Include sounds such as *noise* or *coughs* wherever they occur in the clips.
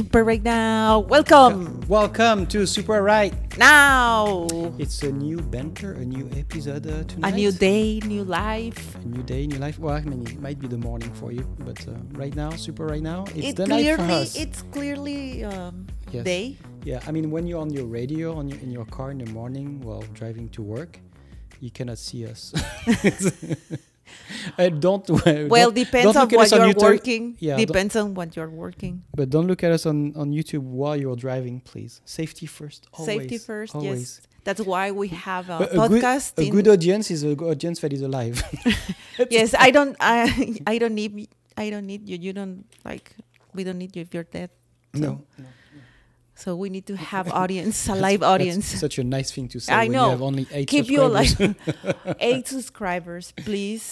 Super Right Now. Welcome. Welcome to Super Right. Now. It's a new banter, a new episode uh, tonight. A new day, new life. A new day, new life. Well, I mean, it might be the morning for you, but uh, right now, Super Right Now, it's It the night for clearly, us. it's clearly um, Yes. day. Yeah, I mean, when you're on your radio, on your, in your car in the morning while driving to work, you cannot see us. *laughs* *laughs* uh, don't. *laughs* Well, don't- depends don't on what you're working. Yeah, depends on what you're working. But don't look at us on, on YouTube while you're driving, please. Safety first. Always. Safety first. Always. Yes. That's why we have a, A- a good- podcast. A good audience is a good audience that is alive. *laughs* *laughs* yes, I don't. I I don't need. I don't need you. You don't like. We don't need you if you're dead. no. So we need to have *laughs* audience, a live audience. such a nice thing to say I when know. you have only eight Keep subscribers. like *laughs* eight subscribers. Please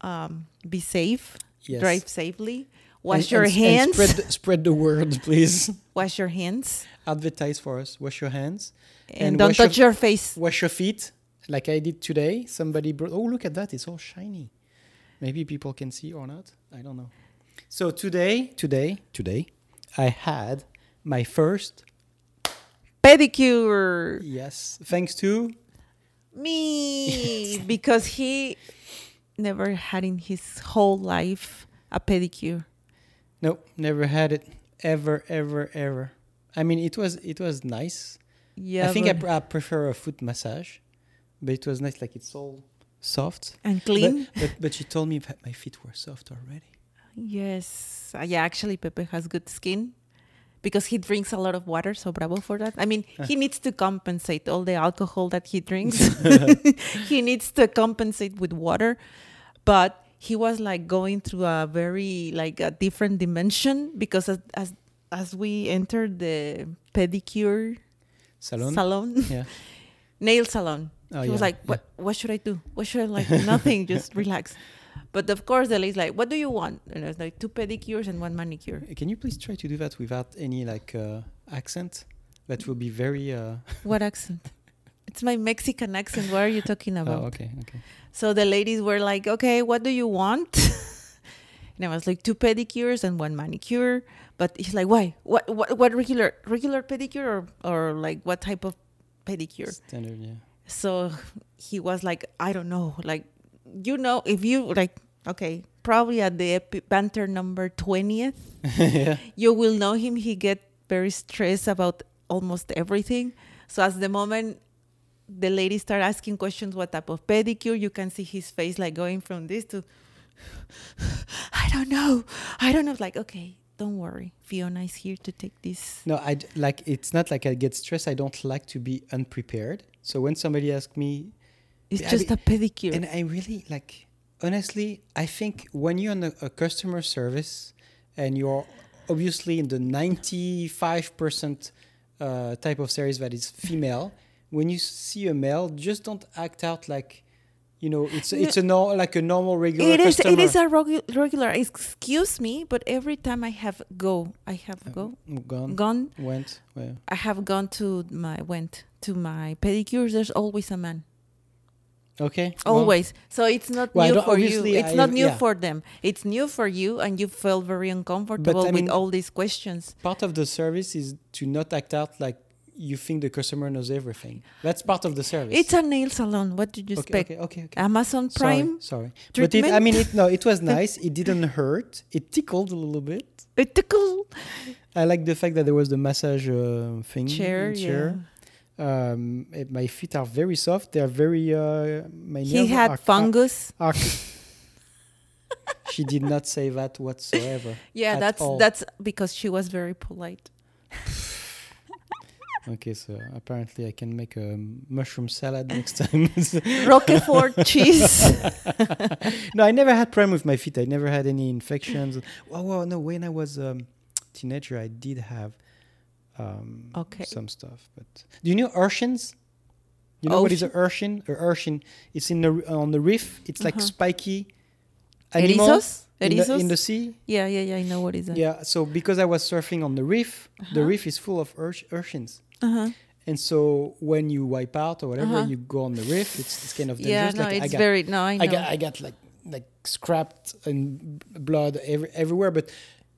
um, be safe. yes. Drive safely. Wash And- your and- and hands. spread, the, spread the word, please. *laughs* wash your hands. Advertise for us. Wash your hands. And, And don't wash your- touch your face. Wash your feet, like I did today. Somebody brought. Oh, look at that! It's all shiny. Maybe people can see or not. I don't know. So today, today, today, I had my first. Pedicure. Yes, thanks to. Me. because he never had in his whole life a pedicure. Nope, never had it. Ever, ever, ever. I mean, it was it was nice. Yeah. I think I, pr- I prefer a foot massage, but it was nice. Like it's all soft. and clean. But, but but she told me that my feet were soft already. Yes. Uh, yeah, actually, Pepe has good skin because he drinks a lot of water. So bravo for that. I mean, he needs to compensate all the alcohol that he drinks. *laughs* *laughs* he needs to compensate with water. But he was like going through a very like a different dimension because as as, as we entered the pedicure Salon. salon, yeah. *laughs* nail salon, Oh, he was like, "What? What should I do? What should I like? Nothing. Just relax." But of course, the lady's like, "What do you want?" And I was like, two pedicures and one manicure." Can you please try to do that without any like uh, accent? That will be very. Uh, *laughs* What accent? It's my Mexican accent. What are you talking about? oh, okay, okay. So the ladies were like, "Okay, what do you want?" *laughs* and I was like, two pedicures and one manicure. But he's like, "Why? What? What? What regular regular pedicure or or like what type of pedicure?" Standard, yeah. So he was like, I don't know, like, you know, if you like, okay, probably at the epi- banter number 20th, *laughs* yeah. you will know him. He get very stressed about almost everything. So as the moment the lady start asking questions, what type of pedicure, you can see his face like going from this to, *sighs* I don't know, I don't know. Like, okay, don't worry, Fiona is here to take this. No, I like. It's not like I get stressed. I don't like to be unprepared. So when somebody asks me, It's just a pedicure. and I really like. Honestly, I think when you're on a, a customer service and you're obviously in the 95% uh, type of service that is female, when you see a male, just don't act out like, you know, it's it's a no, like a normal regular It is. customer. It is a regu- regular. Excuse me, but every time I have go, I have go gone, gone. went. I have gone to my went to my pedicures. There's always a man. Okay. well, Always. So it's not Well, new for you. It's I- not new yeah. for them. It's new for you, and you felt very uncomfortable with mean- all these questions. part of the service is to not act out like you think the customer knows everything. That's part of the service. It's a nail salon. What did you okay, expect? okay, okay, okay. Amazon Sorry, Prime. Sorry, but it, I mean, it, no, it was *laughs* nice. It didn't hurt. It tickled a little bit. It tickled. I like the fact that there was the massage uh, thing. chair. chair. Yeah. Um, it- my feet are very soft. They are very. Uh, my He had are, fungus. *laughs* Are, are- she did not say that whatsoever. *laughs* yeah, that's all. that's because she was very polite. *laughs* Okay, so apparently I can make a mushroom salad next time. Roquefort cheese. no, I never had problem with my feet. I never had any infections. Well, well no, when I was a um, teenager, I did have um, Okay. some stuff. But do you know urchins? You know what is an urchin? A urchin. It's in the on the reef. It's like Uh-huh. spiky animal Erizos? in the, in the sea. Yeah, yeah, yeah. I know what is that. Yeah. So because I was surfing on the reef, the Uh-huh. reef is full of urch- urchins. Uh-huh. And so when you wipe out or whatever, Uh-huh. you go on the reef. It's, it's kind of Yeah, dangerous. no, like I got very no. I know. I got I got like like scrapped and blood every, everywhere. But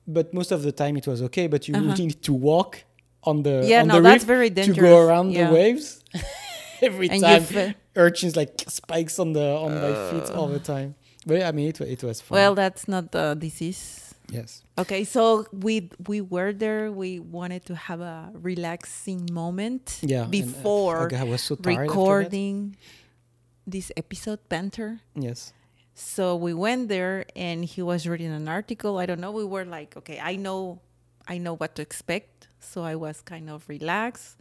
but most of the time it was okay. But you Uh-huh. really *laughs* need to walk on the yeah, on no, the that's very very to go around yeah. the waves. *laughs* Every And time, uh, urchins like spikes on the on my feet all the time. But I mean, it it was fun. well, that's not the disease. yes, Okay, so we we were there. We wanted to have a relaxing moment yeah. and, uh, before was so tired recording this episode banter. Yes. So we went there and he was reading an article. I don't know. We were like, okay, I know I know what to expect. So I was kind of relaxed.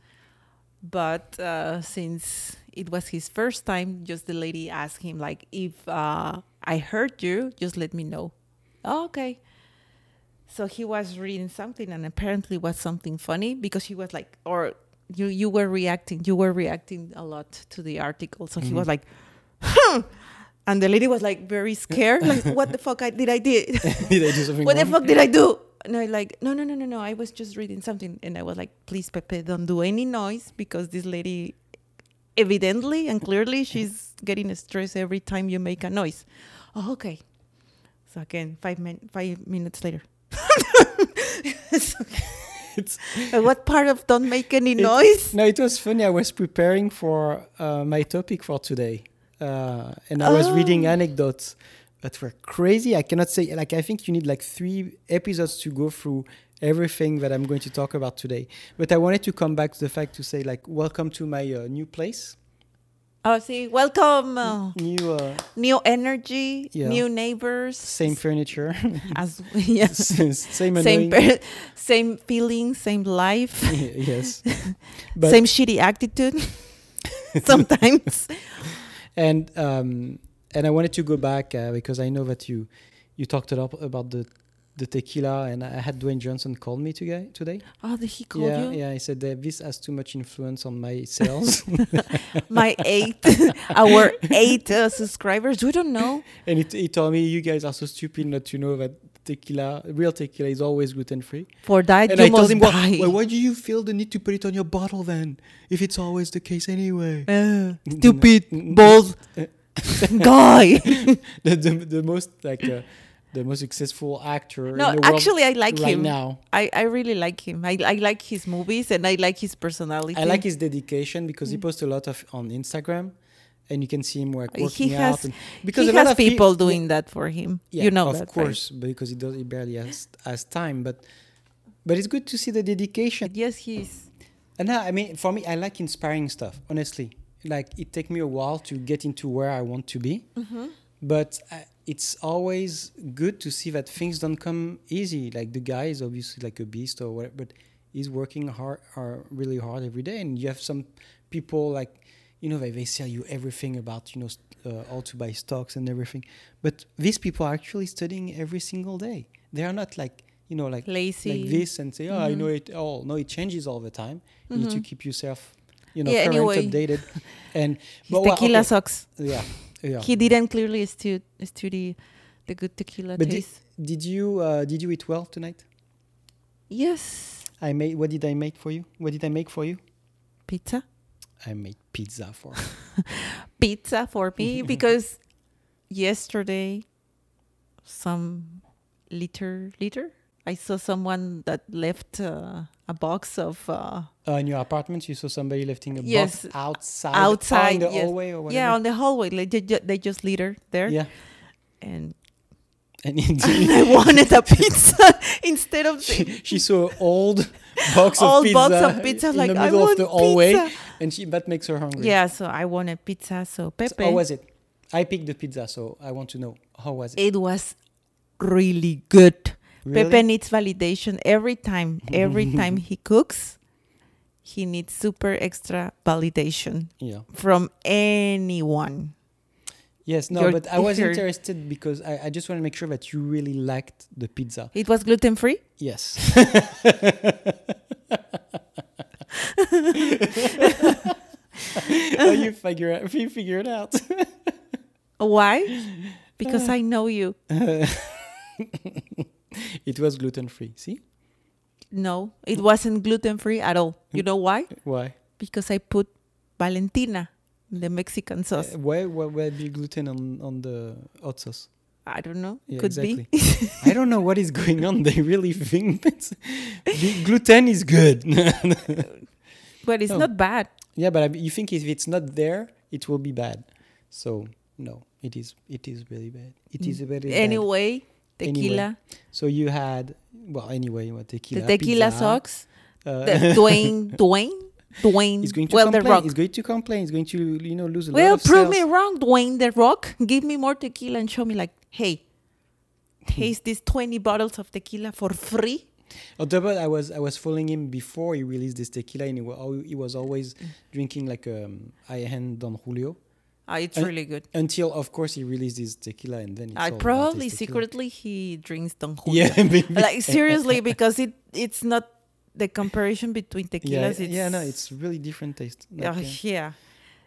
But uh, since it was his first time, just the lady asked him like, if uh, I hurt you, just let me know. Oh, okay. So he was reading something and apparently was something funny because he was like, or you you were reacting, you were reacting a lot to the article. So he was like, "Huh." and the lady was like very scared, like, *laughs* what the fuck I, did I did? *laughs* did I do something what the fuck did I do? I like, no, no, no, no, no. I was just reading something, and I was like, please, Pepe, don't do any noise because this lady, evidently and clearly, she's getting stressed every time you make a noise. Oh, okay. So again, five min- five minutes later. *laughs* What part of don't make any It- noise? No, it was funny. I was preparing for uh, my topic for today, uh, and I was reading Oh. anecdotes that were crazy. I cannot say like I think you need like three episodes to go through everything that I'm going to talk about today. But I wanted to come back to the fact to say like welcome to my uh, new place, Oh, see, welcome. New uh, new energy, Yeah. new neighbors. same furniture, *laughs* As *laughs* yes. same same annoying. per- same feeling, same life, *laughs* yes, same shitty attitude. Sometimes. and um, and I wanted to go back uh, because I know that you you talked a lot about the the tequila, and I had Dwayne Johnson call me today. Today, Oh, did he call yeah, you? yeah. He said that this has too much influence on my sales, *laughs* My eight, *laughs* our eight uh, subscribers. We don't know. *laughs* and he, he told me you guys are so stupid not to know that tequila, real tequila, is always gluten free. For that, And you I told must him, well, well, why do you feel the need to put it on your bottle then, if it's always the case anyway? Uh, stupid, bald *laughs* guy. *laughs* the, the, the most like uh, the most successful actor. no, in the world actually, I like right him. now. I, I really like him. I, I like his movies and I like his personality. I like his dedication because Mm. he posts a lot of on Instagram, and you can see him like He working has- out. And, because he a lot has of peo- people doing that for him. Yeah, you know of that, right? course, because he does he barely has has time. But but it's good to see the dedication. Yes, he is. And now, I mean, for me, I like inspiring stuff. Honestly, like it take me a while to get into where I want to be, Mm-hmm. but uh, it's always good to see that things don't come easy. Like the guy is obviously like a beast or whatever, but he's working hard, uh, really hard every day. And you have some people like, you know, they, they sell you everything about, you know, uh, how to buy stocks and everything. But these people are actually studying every single day. They are not like, you know, like Lazy. like this and say, oh, I Mhm. know it all. No, it changes all the time. You need to Mhm. keep yourself, you know, Yeah, current, anyway. updated. *laughs* And but well, tequila okay, sucks. yeah, yeah. He didn't clearly stu- study the good tequila But taste. Did you uh, did you eat well tonight? yes. I made. What did I make for you? What did I make for you? Pizza? I made pizza for. *laughs* *laughs* Pizza for me because yesterday, some liter, liter? I saw someone that left uh, a box of. Uh, uh, in your apartment, you saw somebody lifting a Yes. box outside, Outside, in the yes. hallway or whatever. yeah, on the hallway. Like, they, they just litter there. yeah. And, *laughs* And *laughs* indeed, I wanted a pizza *laughs* instead of she, she saw an old box of old pizza, box of pizza. in Like, the I middle want of the hallway, pizza. and she that makes her hungry. Yeah, so I wanted pizza. So So Pepe. how was it? I picked the pizza, so I want to know how was it. it was really good. Really? Pepe needs validation every time. *laughs* Every time he cooks, he needs super extra validation Yeah. from anyone. Yes. No, Your but I was interested because I, I just want to make sure that you really liked the pizza. It was gluten free. Yes. *laughs* oh, you figure it, you figure it out. Why? Because I know you. *laughs* *laughs* it was gluten free. See No, it wasn't gluten free at all. You know why? why? Because I put Valentina, the Mexican sauce. Uh, why why would be gluten on on the hot sauce? I don't know. Yeah, Could exactly. be. *laughs* I don't know what is going on. They really think that *laughs* the gluten is good. but it's Oh. not bad. yeah, but I, you think if it's not there, it will be bad. So no, it is. It is really bad. It is very bad. Anyway, Anyway, tequila. So you had well anyway what tequila. the tequila pizza, socks. Uh, The *laughs* Dwayne, Dwayne, Dwayne. he's going to well, the complain. rock. He's going to complain. He's going to you know lose a Well, lot of prove sales. me wrong, Dwayne the Rock. Give me more tequila and show me like, hey, taste these twenty bottles of tequila for free. Although but I was I was following him before he released this tequila, and he was, he was always Mm. drinking like um high end Don Julio Ah, it's really good. until of course he releases tequila, and then it's I probably secretly he drinks Don Julio. Yeah, *laughs* maybe. like seriously, *laughs* because it it's not the comparison between yeah, tequilas. it's, yeah, no, it's really different taste. Like, *laughs* uh, uh, yeah.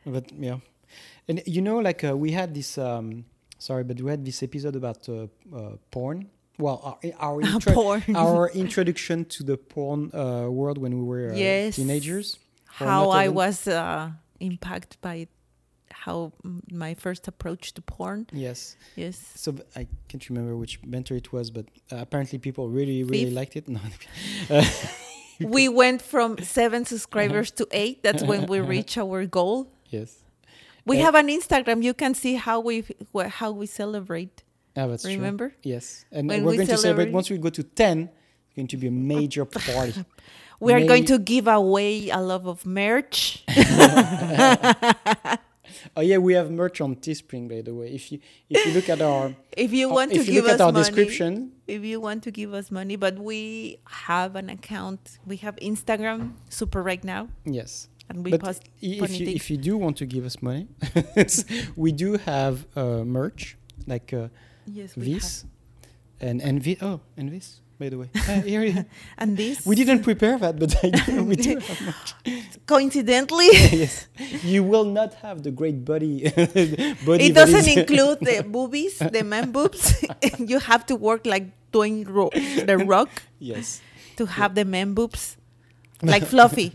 but yeah, and you know, like uh, we had this. Um, sorry, but we had this episode about uh, uh, porn. Well, our our, intro- our introduction to the porn uh, world when we were uh, Yes. teenagers. how I even. was uh, impacted by how my first approach to porn. Yes. Yes. So I can't remember which mentor it was, but uh, apparently people really, really liked it. *laughs* No, *laughs* we went from seven subscribers to eight. That's when we *laughs* reach our goal. yes. We Uh, have an Instagram. You can see how we how we celebrate. Ah, that's true. Remember? Yes. And When we're we going to celebrate celebrate- once we go to 10, it's going to be a major party. We are going to give away a lot of merch. Oh yeah, we have merch on Teespring by the way. If you if you look at our *laughs* if you uh, want to if you give look us at our money, description, if you want to give us money, but we have an account. We have Instagram, super right now, yes. and we but post. if you if you do want to give us money, *laughs* we do have uh, merch like uh, Yes, this and and vi- oh and this by the way. Uh, here *laughs* And this, we didn't prepare that, but I do, we do have merch. coincidentally, *laughs* yes, you will not have the great body. *laughs* body it doesn't include the boobies, the man boobs. you have to work like doing ro- the rock yes. to have the man boobs, like fluffy,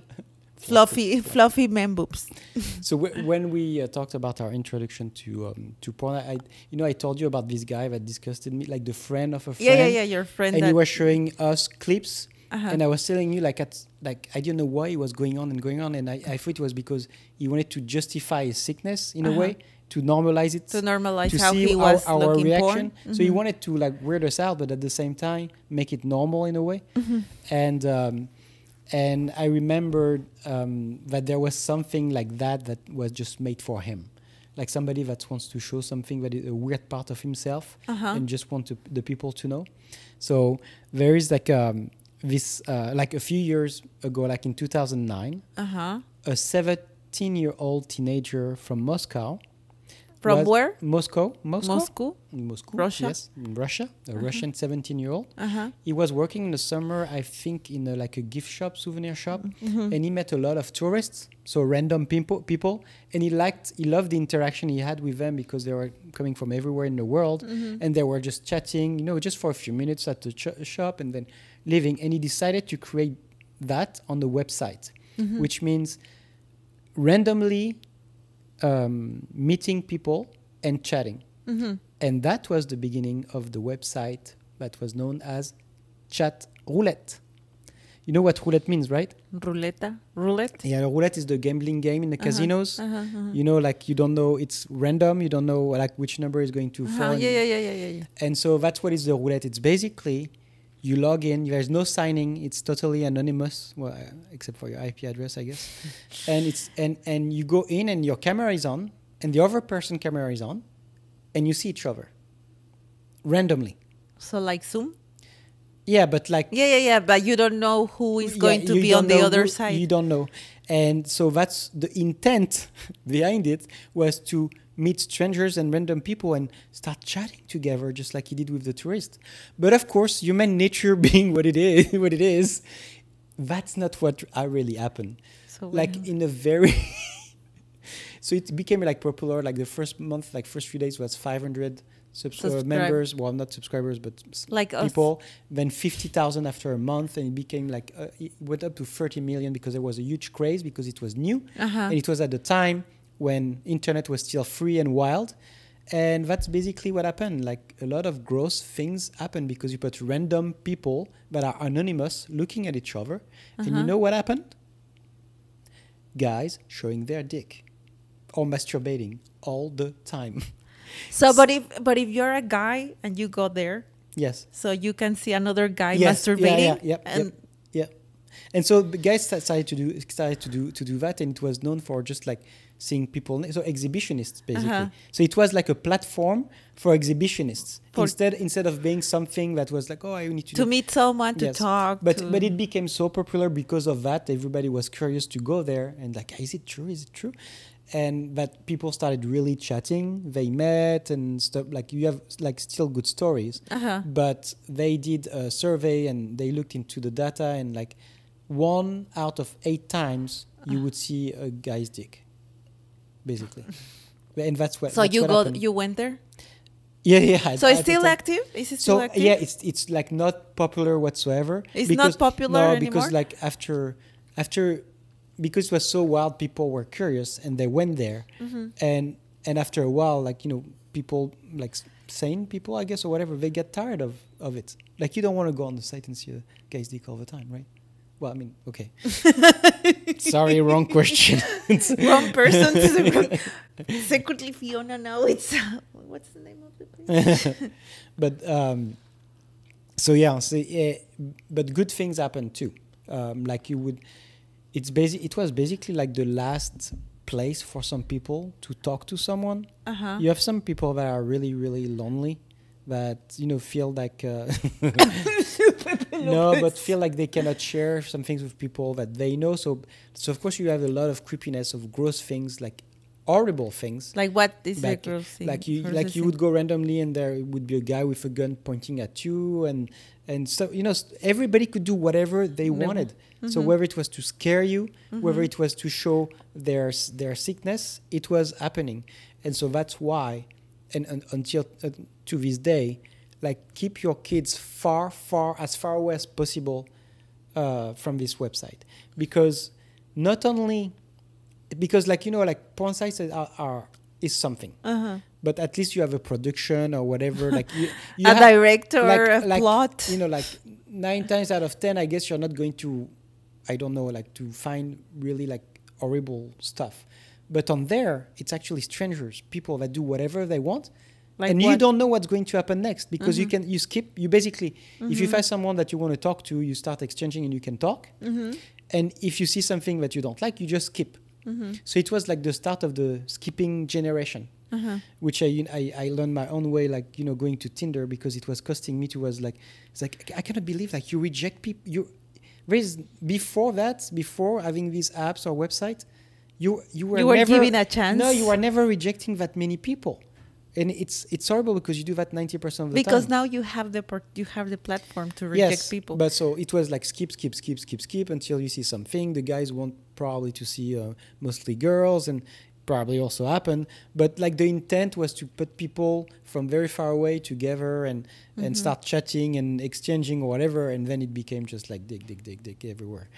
fluffy, fluffy man boobs. *laughs* So w- when we uh, talked about our introduction to um, to porn, I, you know, I told you about this guy that disgusted me, like the friend of a friend. Yeah, yeah, yeah. Your friend. And he was showing us clips, uh-huh. and I was telling you like at like I didn't know why it was going on and going on, and I, I thought it was because he wanted to justify his sickness in a Uh-huh. way to normalize it to normalize to how see he our, was our looking reaction. porn. So he Mhm. wanted to like weird us out, but at the same time make it normal in a way. Mm-hmm. And um, and I remembered um, that there was something like that that was just made for him, like somebody that wants to show something that is a weird part of himself Uh-huh. and just want to, the people to know. So there is like um, this uh, like a few years ago, like in 2009, Uh huh. a 17 year old teenager from Moscow. From was- where? Moscow, Moscow, Moscow. Moscow, Russia? Yes, Russia, a Russian 17 year old. Uh huh. He was working in the summer, I think, in a, like a gift shop, souvenir shop, Mm-hmm. and he met a lot of tourists, so random people, people, and he liked, he loved the interaction he had with them because they were coming from everywhere in the world, Mm-hmm. and they were just chatting, you know, just for a few minutes at the ch- shop, and then leaving. And he decided to create that on the website, Mm-hmm. which means randomly um, meeting people and chatting. Mm-hmm. And that was the beginning of the website that was known as Chat Roulette. You know what roulette means, right? Roulette. Roulette. Yeah, roulette is the gambling game in the casinos. Uh-huh, uh-huh. You know, like you don't know, it's random. You don't know like which number is going to Uh-huh. fall. Yeah, yeah, yeah, yeah, yeah. And so that's what is the roulette. It's basically you log in. There's no signing. It's totally anonymous, well, uh, except for your IP address, I guess. *laughs* and it's and and you go in and your camera is on, and the other person camera is on, and you see each other randomly. So like Zoom. Yeah, but like Yeah, yeah, yeah. But you don't know who is Yeah, going to be on the other who- side. You don't know. And so that's the intent *laughs* behind it was to meet strangers and random people and start chatting together just like he did with the tourist. But of course, human nature *laughs* being what it is, *laughs* what it is, that's not what really happened. So Like in a very *laughs* So it became like popular like the first month like first few days was 500 subs- uh, Subscribe- members, well not subscribers but like us. people then 50,000 after a month and it became like uh, it went up to 30 million because there was a huge craze because it was new Uh-huh. and it was at the time when internet was still free and wild and that's basically what happened. Like a lot of gross things happen because you put random people that are anonymous looking at each other, and you Uh-huh. know what happened? Guys showing their dick or masturbating all the time. *laughs* So, but if but if you're a guy and you go there, yes. so you can see another guy Yes, yeah, masturbating, yeah, yep, and yep. Yeah, and so the guys started to do started to do to do that, and it was known for just like seeing people. So exhibitionists basically. Uh-huh. So it was like a platform for exhibitionists For- instead instead of being something that was like, oh, I need to. to meet someone to talk. But to, but it became so popular because of that. Everybody was curious to go there and like, is it true? Is it true? And that people started really chatting. They met and stuff. Like you have like still good stories uh-huh. but they did a survey and they looked into the data and like one out of eight times you would see a guy's dick basically and that's what so that's you what go, happened. you went there. yeah yeah So I it's still did active. Is it still so active? yeah it's it's like not popular whatsoever It's because- not popular no because anymore? like after after because it was so wild people were curious and they went there Mm-hmm. and and after a while like you know people like sane people i guess or whatever they get tired of of it like you don't want to go on the site and see a guy's dick all the time right well i mean okay *laughs* sorry wrong question *laughs* Wrong person. to the wrong- Secretly, Fiona. Now it's what's the name of the place? *laughs* but um so yeah so but good things happen too um like you would it's basic it was basically like the last place for some people to talk to someone Uh huh. you have some people that are really really lonely that you know feel like uh, *laughs* no but feel like they cannot share some things with people that they know so so of course you have a lot of creepiness of gross things like horrible things Like what is like, the gross thing? like you like you thing? would go randomly and there would be a guy with a gun pointing at you and and so you know everybody could do whatever they wanted so Mhm. whether it was to scare you whether Mhm. it was to show their their sickness it was happening and so that's why and, and until uh, to this day like keep your kids far far as far away as possible uh, from this website because not only because like you know like porn sites are, are is something Uh-huh. but at least you have a production or whatever like you, *laughs* you a director, like- a like, plot. you know like nine times out of ten i guess you're not going to i don't know like to find really like horrible stuff but on there it's actually strangers people that do whatever they want like and you don't know what's going to happen next because you Mhm. can you skip you basically if you Mhm. find someone that you want to talk to you start exchanging and you can talk Mhm. and if you see something that you don't like you just skip Mhm. so it was like the start of the skipping generation Uh-huh. which I, I I learned my own way, like you know, going to Tinder because it was costing me to was like it's like I cannot believe like you reject people. You there is before that, before having these apps or website, you you were You were never, given a chance. No, you were never rejecting that many people, and it's it's horrible because you do that ninety percent of the time. because now you have the you have the platform to reject yes, people. but so it was like skip, skip, skip, skip, skip until you see something. The guys want probably to see uh, mostly girls and probably also happen. But like the intent was to put people from very far away together and and Mhm. start chatting and exchanging or whatever, and then it became just like dig dig dig dick everywhere.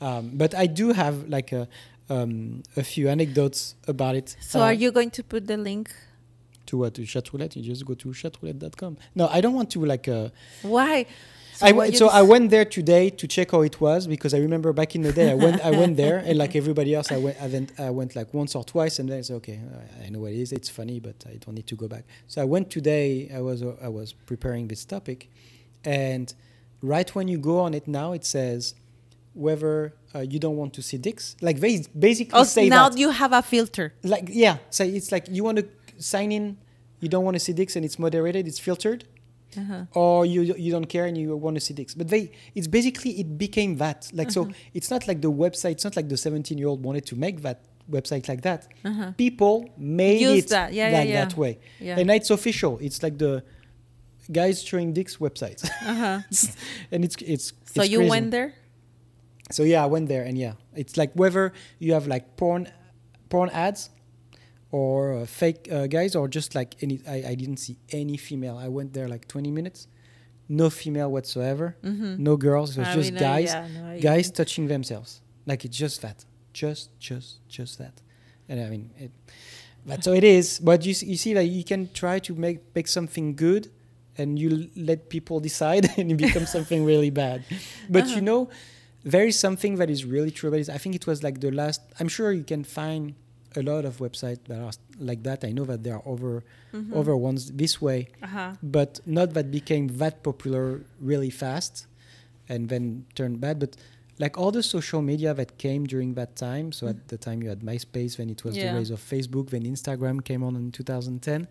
Um, but I do have like a um, a few anecdotes about it. so Uh, are you going to put the link? To what to chatroulette? You just go to chatroulette.com. No, I don't want to like. Uh, Why? I what went, so I went there today to check how it was because I remember back in the day I went I went there and like everybody else I went I went, I went like once or twice and then it's okay I- I know what it is it's funny but I don't need to go back so I went today I was uh, I was preparing this topic and right when you go on it now it says whether uh, you don't want to see dicks like they basically Oh, say now that you have a filter. like yeah so it's like you want to sign in you don't want to see dicks and it's moderated it's filtered Uh-huh. or you you don't care and you want to see dicks. But they it's basically it became that. Like so it's not like the website, it's not like the 17 year old wanted to make that website like that. Uh-huh. People made Use it that. Yeah, yeah, like yeah. that way. Yeah. And it's official. It's like the guys showing dicks website. Uh-huh. *laughs* and it's it's So it's you crazy. went there? So yeah, I went there and yeah, it's like whether you have like porn, porn ads, or uh, fake uh, guys, or just like any. I, I didn't see any female. I went there like 20 minutes, no female whatsoever, Mm-hmm. no girls. It was I just mean, uh, guys, yeah, no, guys touching themselves. Like it's just that, just just just that. And I mean, it, That's how it is. But you, you see, like you can try to make make something good, and you l- let people decide, *laughs* and it becomes something really bad. But Uh-huh. you know, there is something that is really true about it. I think it was like the last. I'm sure you can find a lot of websites that are like that. I know that there are over Mhm. over ones this way, Uh-huh. but not that became that popular really fast, and then turned bad. But like all the social media that came during that time. So at the time you had MySpace, then it was Yeah. the rise of Facebook, then Instagram came on in 2010.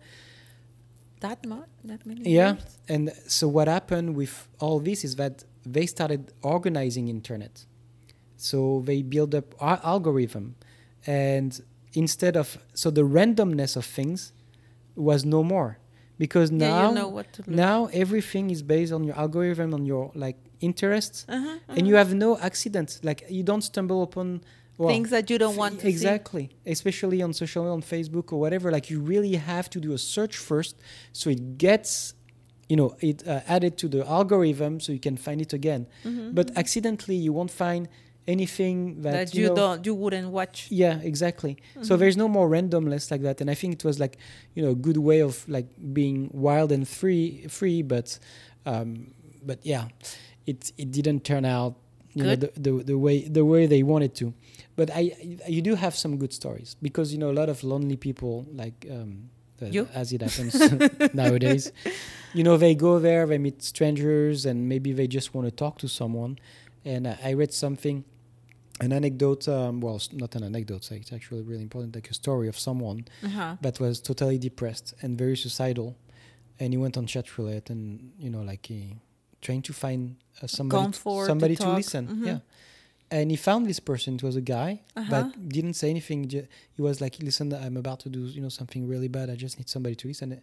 That much? That many? Yeah. years? And so what happened with all this is that they started organizing internet. So they build up our algorithm, and instead of so the randomness of things was no more because Yeah, now you know what to look. now everything is based on your algorithm on your like interests Uh-huh, and you have no accident like you don't stumble upon well, things that you don't want to exactly especially on social media on facebook or whatever like you really have to do a search first so it gets you know it uh, added to the algorithm so you can find it again see. Mhm. but accidentally you won't find anything that, that you know, don't, you wouldn't watch. yeah exactly so Mhm. there's no more randomness like that and i think it was like you know a good way of like being wild and free free but um but yeah it it didn't turn out you know the, the the way the way they wanted to but i you do have some good stories because you know a lot of lonely people like um uh, You? as it happens *laughs* nowadays you know they go there they meet strangers and maybe they just want to talk to someone and i read something an anecdote um, well not an anecdote it's actually really important like a story of someone Uh-huh. that was totally depressed and very suicidal and he went on chat roulette and you know like he trying to find uh, somebody Comfort, to somebody to, talk. listen Mhm. yeah and he found this person it was a guy Uh-huh. but didn't say anything he was like listen i'm about to do you know something really bad i just need somebody to listen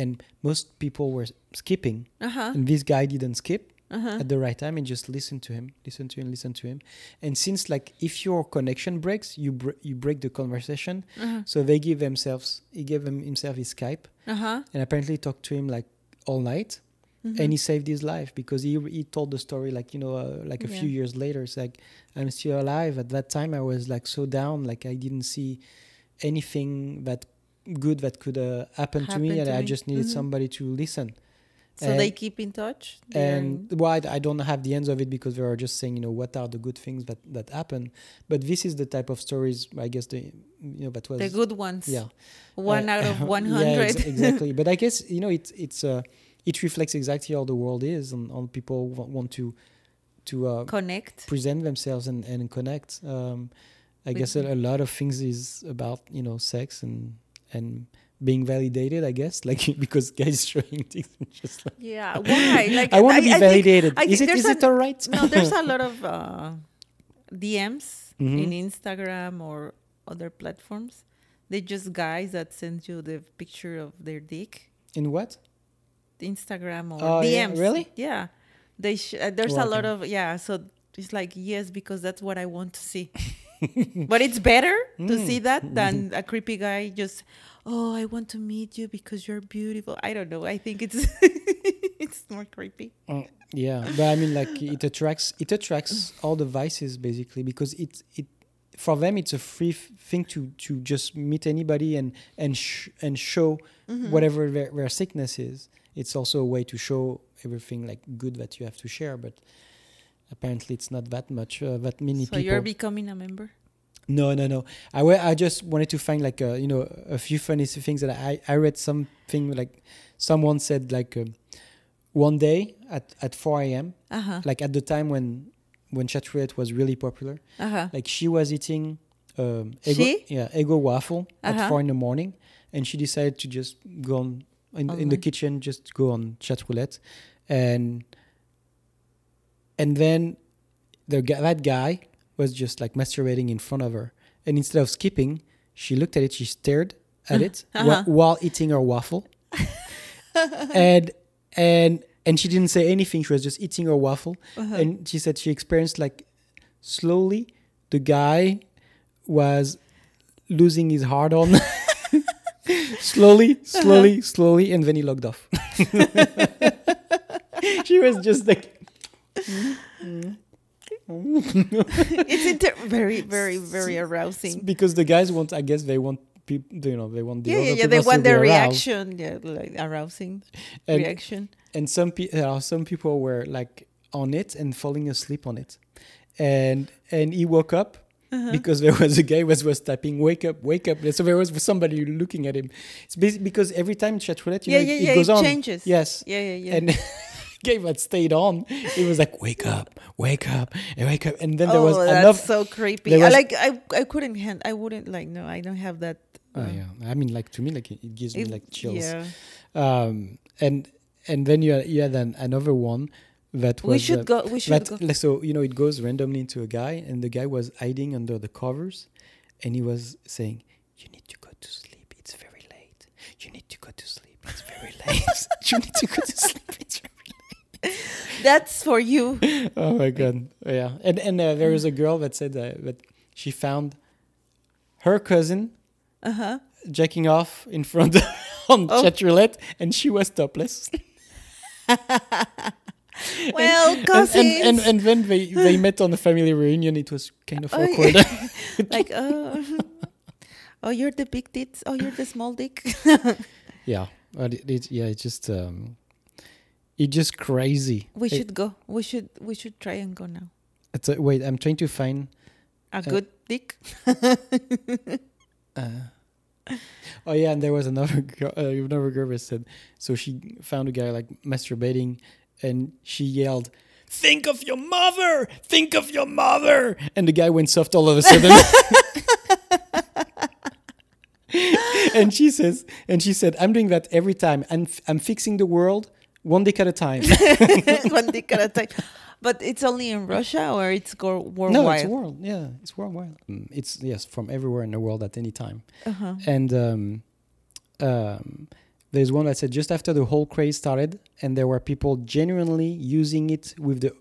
and most people were skipping Uh-huh. and this guy didn't skip Uh-huh. at the right time and just listen to him listen to him listen to him. And since like if your connection breaks you br- you break the conversation. Uh-huh. so they give themselves he gave him himself his skype. Uh-huh. and apparently talked to him like all night. Mhm. and he saved his life because he he told the story like you know uh, like a few years later. It's like i'm still alive. At that time i was like so down. Like i didn't see anything that good that could uh, happen, to me. Happen and to i just needed Mhm. somebody to listen so and- they keep in touch. They're and well, I, I don't have the ends of it because they are just saying you know what are the good things that that happen but this is the type of stories i guess the you know that was the good ones. yeah One Uh, out of *laughs* one yeah, hundred. ex- *laughs* exactly but i guess you know it's it's uh it reflects exactly how the world is and on people wa- want to to uh, Connect. present themselves and, and connect um i With- guess a, a lot of things is about you know sex and and being validated i guess *laughs* like because guys *laughs* showing things and just like Yeah. Why? *laughs* Like i want to be think- validated I is think it there's is it all right no, there's a lot of uh, DMs Mhm. in Instagram or other platforms. They just guys that send you the picture of their dick. in what Instagram or Oh, yeah, DMs. really? Yeah. They sh- uh, there's Well, a lot of yeah. So it's like yes because that's what I want to see. but it's better to Mm. see that than a creepy guy just oh I want to meet you because you're beautiful. I don't know. I think it's *laughs* it's more creepy. Uh, yeah but i mean like it attracts it attracts all the vices basically because it it for them it's a free f- thing to to just meet anybody and and sh- and show Mm-hmm. whatever their, their sickness is it's also a way to show everything like good that you have to share but apparently it's not that much uh, that many So people you're becoming a member. No, no, no. I I just wanted to find like a, you know a few funny things that I I read something like someone said like um, one day at at 4 a.m. Uh huh. like at the time when when chat roulette was really popular Uh huh. like she was eating um Eggo, She? yeah Eggo waffle at Uh-huh. four in the morning and she decided to just go on in, in the kitchen just go on chat roulette and and then the that guy was just like masturbating in front of her. And instead of skipping she looked at it she stared at it *laughs* Uh-huh. while eating her waffle. *laughs* And and and she didn't say anything. She was just eating her waffle. Uh-huh. and she said she experienced like slowly the guy was losing his heart on. *laughs* Slowly slowly slowly and then he logged off. She was just like *laughs* it's inter- *laughs* very, very, very arousing. because the guys want i guess they want people you know they want the yeah, yeah, yeah. They want their reaction, yeah, like arousing and, reaction. and some pe- some people were like on it and falling asleep on it and and he woke up Uh-huh. because there was a guy was was typing wake up wake up so there was somebody looking at him it's because every time chat roulette you yeah, know, yeah, it, yeah. goes it on changes. yes Yeah, yeah, yeah. and *laughs* guy that stayed on he was like wake up wake up and wake up and then there oh, was that's another so creepy. I like I I couldn't hand I wouldn't like no I don't have that. Oh, uh, yeah i mean like to me like it, it gives me like chills Yeah. um and and then you had, you had an, another one that was We should uh, go. We should But go. like, so you know, it goes randomly into a guy, and the guy was hiding under the covers, and he was saying, "You need to go to sleep. It's very late. You need to go to sleep. It's very late. *laughs* you need to go to sleep. It's very *laughs* That's for you. Oh my god, yeah. And and uh, there was a girl that said uh, that she found her cousin Uh huh. jacking off in front *laughs* on Oh. chat roulette, and she was topless. *laughs* Well, and, cousins. and, and and then they they met on a family reunion. It was kind of Oh, yeah. awkward. like oh, oh, you're the big tits. Oh, you're the small dick. Yeah, it, it yeah, it's just um, it's just crazy. we It- should go. We should. We should try and go now. It's a, wait, I'm trying to find. A good dick. *laughs* Uh, oh yeah, and there was another *laughs* girl, uh, another girl that said so she found a guy like masturbating, and she yelled, "Think of your mother! Think of your mother!" And the guy went soft all of a sudden. *laughs* and she says, and she said, "I'm doing that every time. I'm I'm fixing the world one dick at a time." *laughs* *laughs* One dick at a time. But it's only in Russia or it's go- worldwide. No, it's world. Yeah, it's worldwide. Mm, It's yes, from everywhere in the world at any time. Uh-huh. And um, um, there's one that said just after the whole craze started, and there were people genuinely using it with the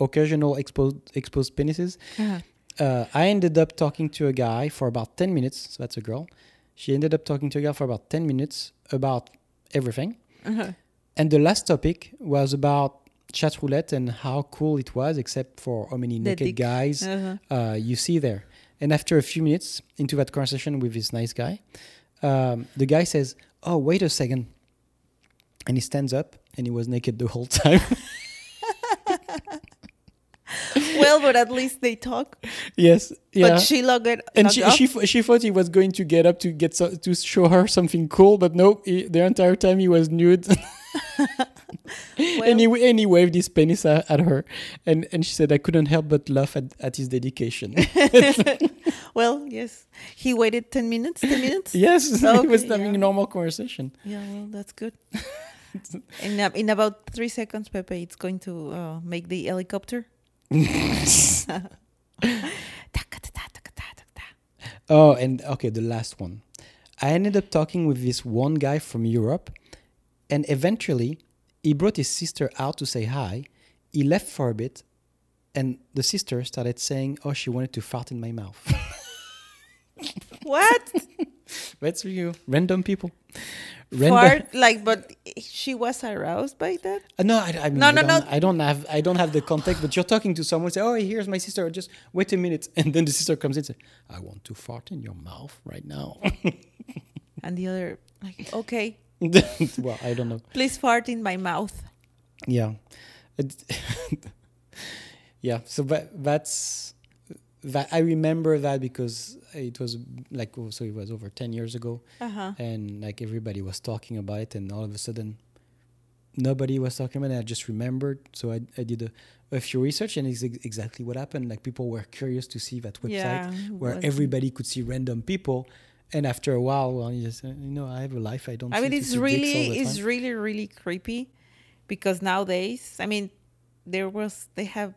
occasional exposed exposed penises. Uh-huh. Uh, I ended up talking to a guy for about ten minutes. So that's a girl. She ended up talking to a guy for about ten minutes about everything. Uh-huh. And the last topic was about chat roulette and how cool it was, except for how many The naked dick. guys Uh-huh. uh, you see there. And after a few minutes into that conversation with this nice guy, um, the guy says, "Oh, wait a second. and he stands up, and he was naked the whole *laughs* time. *laughs* well, but at least they talk. yes, yeah. But she logged it. and she she, she thought he was going to get up to get so, to show her something cool, but no, he, the entire time he was nude. *laughs* and he and he waved his penis at, at her, and and she said I couldn't help but laugh at, at his dedication. *laughs* well, yes, he waited ten minutes. Ten minutes. yes, he was Okay, having yeah. normal conversation. Yeah, well, that's good. in in about three seconds, Pepe, it's going to uh, make the helicopter. *laughs* Oh, and okay, the last one. I ended up talking with this one guy from Europe, and eventually he brought his sister out to say hi. He left for a bit, and the sister started saying, "Oh, she wanted to fart in my mouth." *laughs* What? That's for you, random people. Random. Fart? Like, but she was aroused by that. Uh, no, I, I mean, No, no, don't, no. I don't have, I don't have the context. But you're talking to someone, say, "Oh, here's my sister." Just wait a minute, and then the sister comes in, and say, "I want to fart in your mouth right now." *laughs* And the other, like, okay, *laughs* well, I don't know. please fart in my mouth. Yeah. *laughs* Yeah. So that, that's that. I remember that because it was like oh, so it was over ten years ago, Uh huh. and like everybody was talking about it, and all of a sudden, nobody was talking about it. I just remembered, so I, I did a, a few research, and it's ex- exactly what happened. Like people were curious to see that website Yeah. where everybody could see random people. And after a while, well, you just you know, I have a life. I don't. I mean, it's see dicks all really, it's time. really, really creepy, because nowadays, I mean, there was, they have,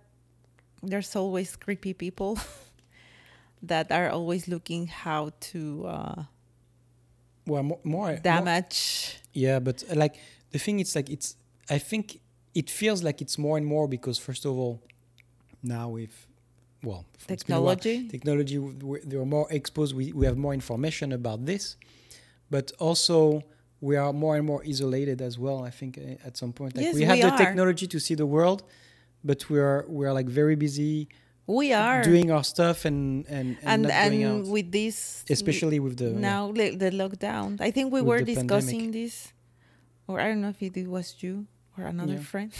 there's always creepy people *laughs* that are always looking how to uh, well more, more more- damage. Yeah, but uh, like the thing, it's like it's. I think it feels like it's more and more because first of all, now with, well, a while, Technology. technology, we they are more exposed. We we have more information about this, but also we are more and more isolated as well. I think uh, at some point, like Yes, we have we the are. technology to see the world, but we are we are like very busy We are doing our stuff and and and, and and with this especially with the now the, the lockdown. I think we were discussing this, or I don't know if it was you or another Yeah. friend,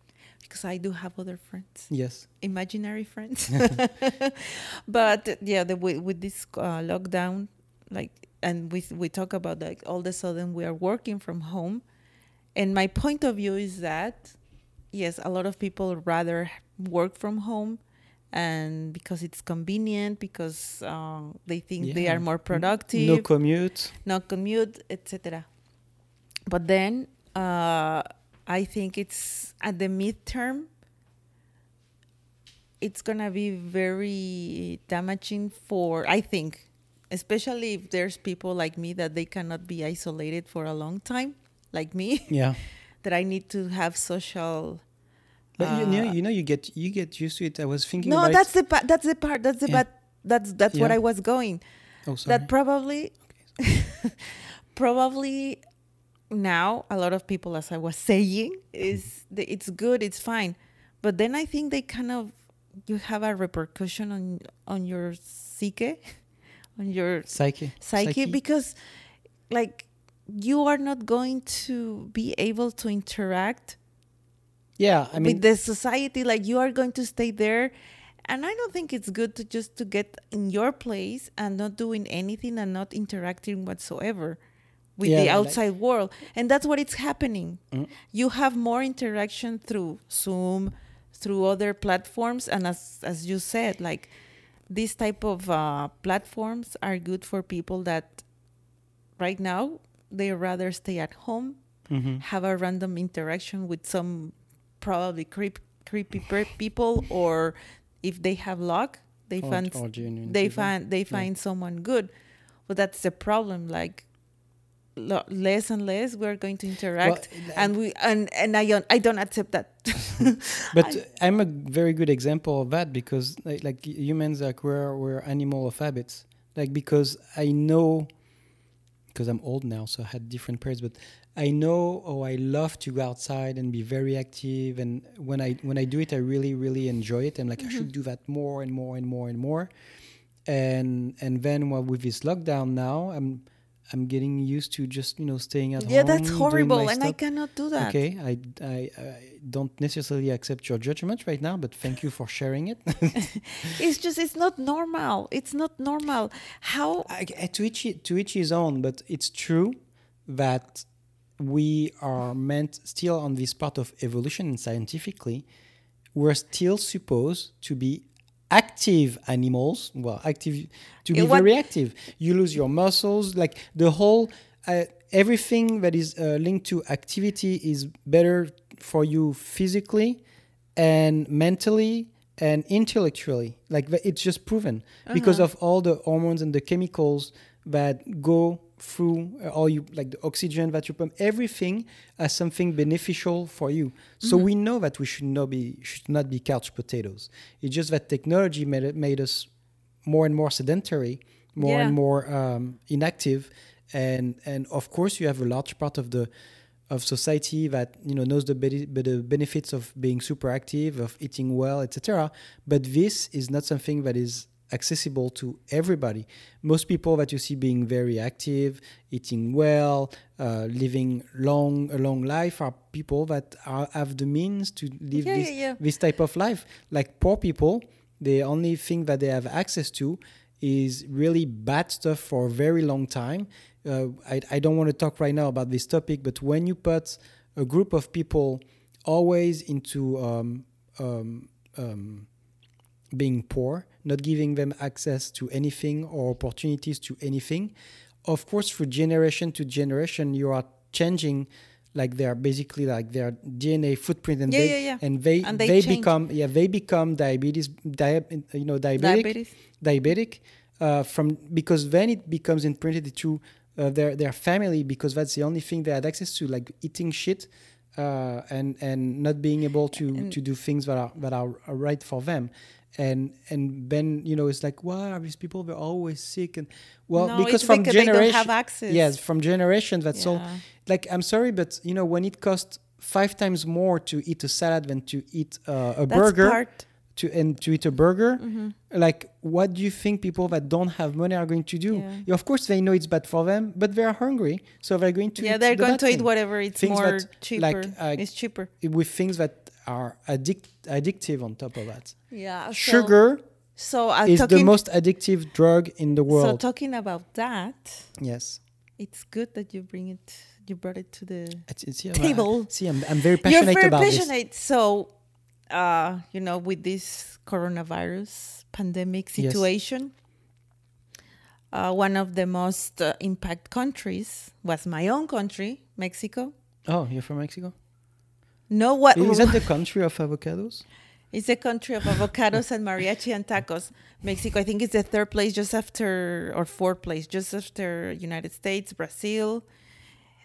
*laughs* because I do have other friends, yes imaginary friends. *laughs* *laughs* but yeah, the, with, with this uh, lockdown, like, and we we talk about like all of a sudden we are working from home, and my point of view is that yes, a lot of people rather work from home. And because it's convenient, because um, they think they are more productive, no commute no commute, etc. But then uh, I think it's at the midterm. It's gonna be very damaging for I think, especially if there's people like me that they cannot be isolated for a long time, like me, yeah *laughs* that I need to have social. But you, know uh, you know you get you get used to it i was thinking No, that's it. the part. That's the part. That's the Yeah. part. That's that's what I was going. oh sorry that probably okay. *laughs* probably now a lot of people as i was saying is the, it's good it's fine but then i think they kind of you have a repercussion on on your psyche *laughs* on your psyche psyche, because like you are not going to be able to interact yeah i mean with the society like you are going to stay there and i don't think it's good to just to get in your place and not doing anything and not interacting whatsoever with Yeah, the like- outside world and that's what it's happening Mm. you have more interaction through zoom through other platforms and as as you said like these type of uh, platforms are good for people that right now they rather stay at home mhm. have a random interaction with some probably creep, creepy people or if they have luck they Or- find or they people. find they find someone good but that's the problem like less and less we're going to interact Well, and we and and i don't i don't accept that *laughs* but I'm a very good example of that because like, like humans like we're we're animal of habits. Like because I know because I'm old now, so I had different periods, but I know oh I love to go outside and be very active and when I when I do it I really, really enjoy it. I'm like I should mm-hmm. do that more and more and more and more. And and then well, with this lockdown now I'm I'm getting used to just, you know, staying at yeah home. Yeah, that's horrible and i cannot do that Okay, I, I, I don't necessarily accept your judgment right now, but thank you for sharing it. *laughs* it's just it's not normal it's not normal how I, I- to each to each his own, but it's true that we are meant still on this part of evolution and scientifically, we're still supposed to be active animals. Well, active to be what- very active. You lose your muscles, like the whole. Uh, everything that is uh, linked to activity is better for you physically and mentally and intellectually like it's just proven because of all the hormones and the chemicals that go through uh, all you like the oxygen that you pump everything as something beneficial for you. So we know that we should not be should not be couch potatoes. It's just that technology made it made us more and more sedentary more Yeah. and more um, inactive. And and of course you have a large part of the of society that you know knows the, be- the benefits of being super active of eating well etc but this is not something that is accessible to everybody most people that you see being very active eating well uh, living long a long life are people that are, have the means to live Yeah, this, yeah, yeah. this type of life like poor people the only thing that they have access to is really bad stuff for a very long time. Uh, I, I don't want to talk right now about this topic, but when you put a group of people always into um, um, um, being poor, not giving them access to anything or opportunities to anything, of course, through generation to generation, you are changing like they are basically like their DNA footprint, and Yeah, they yeah, yeah. and they And they, they become yeah they become diabetes dia- you know diabetic diabetes. diabetic uh, from because then it becomes imprinted to uh, their their family because that's the only thing they had access to like eating shit uh, and and not being able to And- to do things that are that are are right for them and and then you know it's like wow these people they're always sick and well no, because from because they don't generation have access yes from generation that's all like i'm sorry but you know when it costs five times more to eat a salad than to eat uh, a That's burger part to and to eat a burger, Mhm. like what do you think people that don't have money are going to do? Yeah. Yeah, of course, they know it's bad for them, but they are hungry, so they're going to yeah, eat they're the going to eat whatever it's Things more that, cheaper. like, uh, it's cheaper. with things that are addict addictive on top of that. Yeah. Sugar So uh, is the most addictive drug in the world. So talking about that, yes. it's good that you bring it. You brought it to the It's, it's, yeah, Table. I- see, I'm, I'm very You're passionate very about passionate. So, uh, you know, with this coronavirus pandemic Yes. situation, uh, one of the most uh, impact countries was my own country, Mexico. Oh, you're from Mexico? No, what Is that the country of avocados? it's the country of avocados and mariachi and tacos. Mexico, I think, is the third place, just after or fourth place, just after United States, Brazil.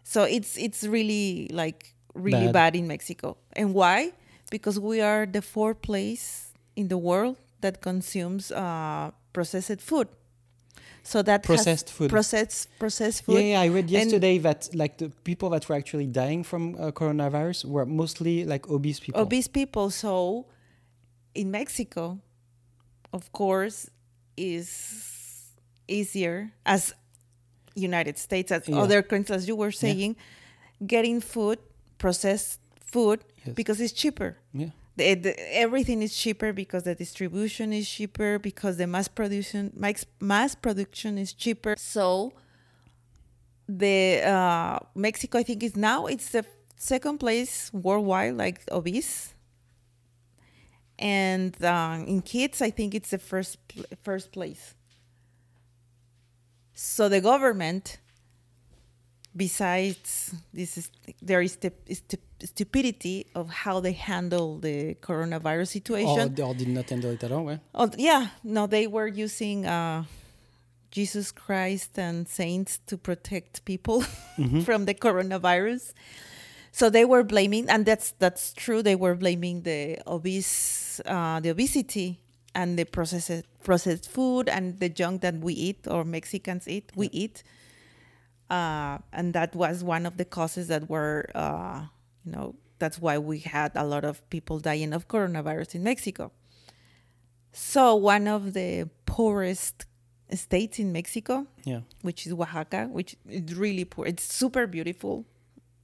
So it's it's really like really Bad. bad, in Mexico. And why? Because we are the fourth place in the world that consumes uh, processed food. So that Processed food. processed processed food. yeah, yeah I read And- yesterday that like the people that were actually dying from uh, coronavirus were mostly like obese people. obese people. So in Mexico, of course, is easier as United States as Yeah. other countries, as you were saying, getting food, processed food, Yes. because it's cheaper. Yeah. The, the, everything is cheaper because the distribution is cheaper because the mass production mass, mass production is cheaper. So the uh, Mexico, I think, is now it's the second place worldwide, like obese. And um, in kids, I think it's the first first place. So the government, besides this, is there is the stu- stupidity of how they handle the coronavirus Or, situation. or did not handle it at all. Yeah. Oh, yeah, no, they were using uh, Jesus Christ and saints to protect people *laughs* from the coronavirus. So they were blaming, and that's that's true. They were blaming the obese, uh, the obesity, and the processed processed food and the junk that we eat or Mexicans eat. We eat, uh, and that was one of the causes that were, uh, you know, that's why we had a lot of people dying of coronavirus in Mexico. So one of the poorest states in Mexico, Yeah. which is Oaxaca, which is really poor. It's super beautiful.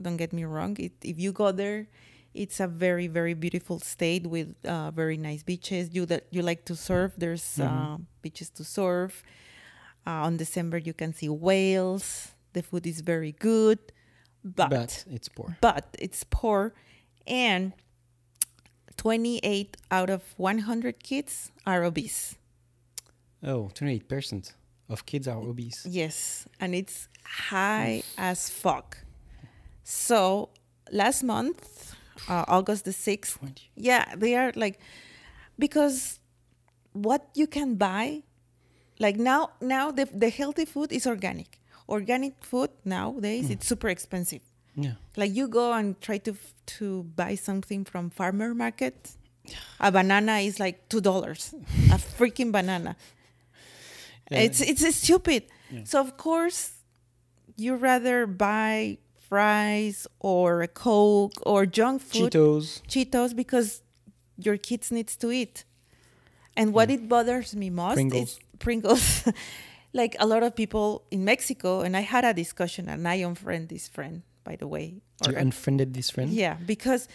Don't get me wrong. It, if you go there, it's a very very beautiful state with uh, very nice beaches. You that you like to surf, there's uh, beaches to surf. Uh, on December, you can see whales. The food is very good, but But it's poor. but it's poor and 28 out of 100 kids are obese Oh, 28% of kids are obese. yes and it's high as fuck so last month uh, august the 6th 20. yeah they are like because what you can buy like now now the, the healthy food is organic organic food nowadays mm. it's super expensive Yeah. like you go and try to to buy something from farmer market a banana is like two dollars *laughs* a freaking banana Yeah. it's it's stupid Yeah. so of course you rather buy fries or a coke or junk food Cheetos. cheetos because your kids needs to eat and what it bothers me most Pringles. is pringles *laughs* like a lot of people in mexico and i had a discussion and i unfriended this friend by the way You or- uh, unfriended this friend? yeah because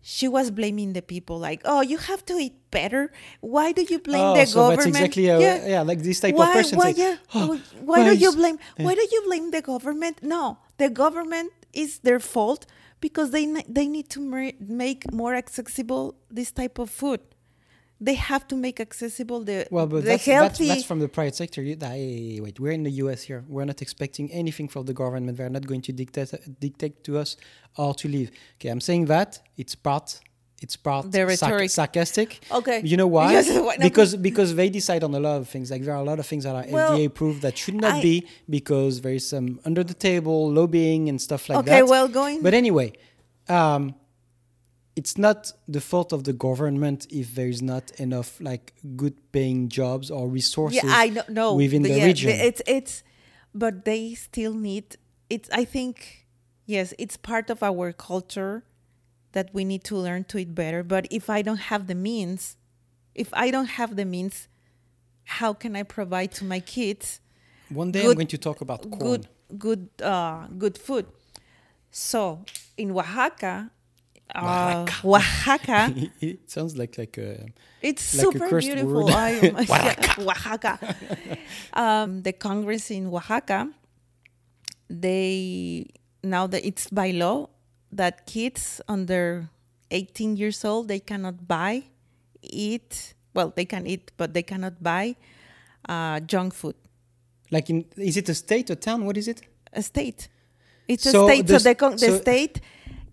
she was blaming the people like oh you have to eat better why do you blame oh, the so government that's exactly a, yeah. like this type why, of person. why, yeah, "Oh, oh why, why do you blame why do you blame the government no the government is their fault because they they need to make more accessible this type of food they have to make accessible the Well, but the that's, that's, healthy that's from the private sector. You, I, wait, we're in the US here. We're not expecting anything from the government. They're not going to dictate dictate to us or to leave. Okay, I'm saying that it's part. It's part The sarc- sarcastic. okay You know why? Yes, why- because because they decide on a lot of things. Like there are a lot of things that are Well, FDA approved that should not I- be because there is some under the table lobbying and stuff like okay that. Okay, well going But anyway, um, it's not the fault of the government if there is not enough like good paying jobs or resources. yeah i know within the yeah, region. it's it's but they still need it's i think yes it's part of our culture that we need to learn to eat better but if i don't have the means if I don't have the means, how can I provide to my kids One day I'm going to talk about corn. good good uh, good food? So in Oaxaca, uh, *laughs* Oaxaca, it sounds like like a it's Like super cursed beautiful. I- *laughs* *laughs* Oaxaca. um, the Congress in Oaxaca, they now that it's by law that kids under 18 years old they cannot buy, eat. Well, they can eat, but they cannot buy uh, junk food. like in is it a state or town? What is it? A state. It's So a state. the so the, the so state,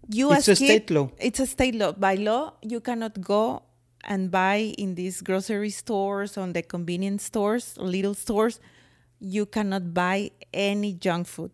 you it's as a kid- state law. It's a state law. By law, you cannot go and buy in these grocery stores, on the convenience stores, little stores. You cannot buy any junk food.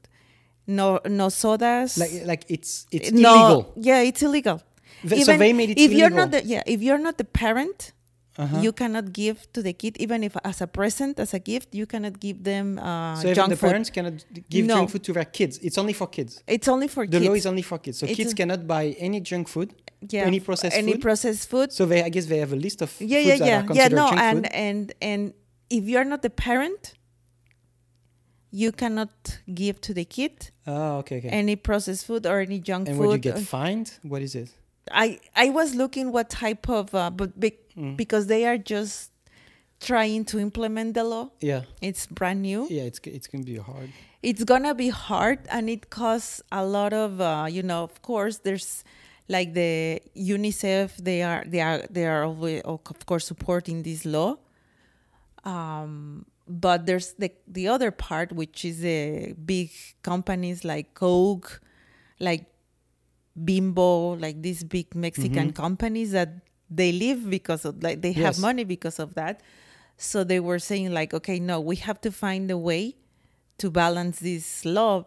No, no sodas. Like like it's it's no, illegal. Yeah, it's illegal. Th- so they made it if you're not the yeah, if you're not the parent, Uh-huh. you cannot give to the kid even if as a present, as a gift, you cannot give them uh, so junk the food. parents cannot give No. junk food to their kids. It's only for kids. It's only for The kids. law is only for kids. So It's kids cannot buy any junk food. yeah, any processed any food? processed food. So they I guess they have a list of yeah, foods yeah, that yeah, are yeah. considered No, and food. and and if you're not the parent, you cannot give to the kid Oh, okay, okay. any processed food or any junk And food. And would you get fined? What is it? I I was looking what type of uh, but be, Mm. because they are just trying to implement the law. Yeah, It's brand new. yeah. It's it's gonna be hard. It's gonna be hard, and it costs a lot of uh, you know. Of course, there's like the UNICEF. They are they are they are always of course supporting this law. Um, but there's the the other part, which is the big companies like Coke, like Bimbo, like these big Mexican companies that they live because of like they have money because of that. So they were saying like, okay, no, we have to find a way to balance this law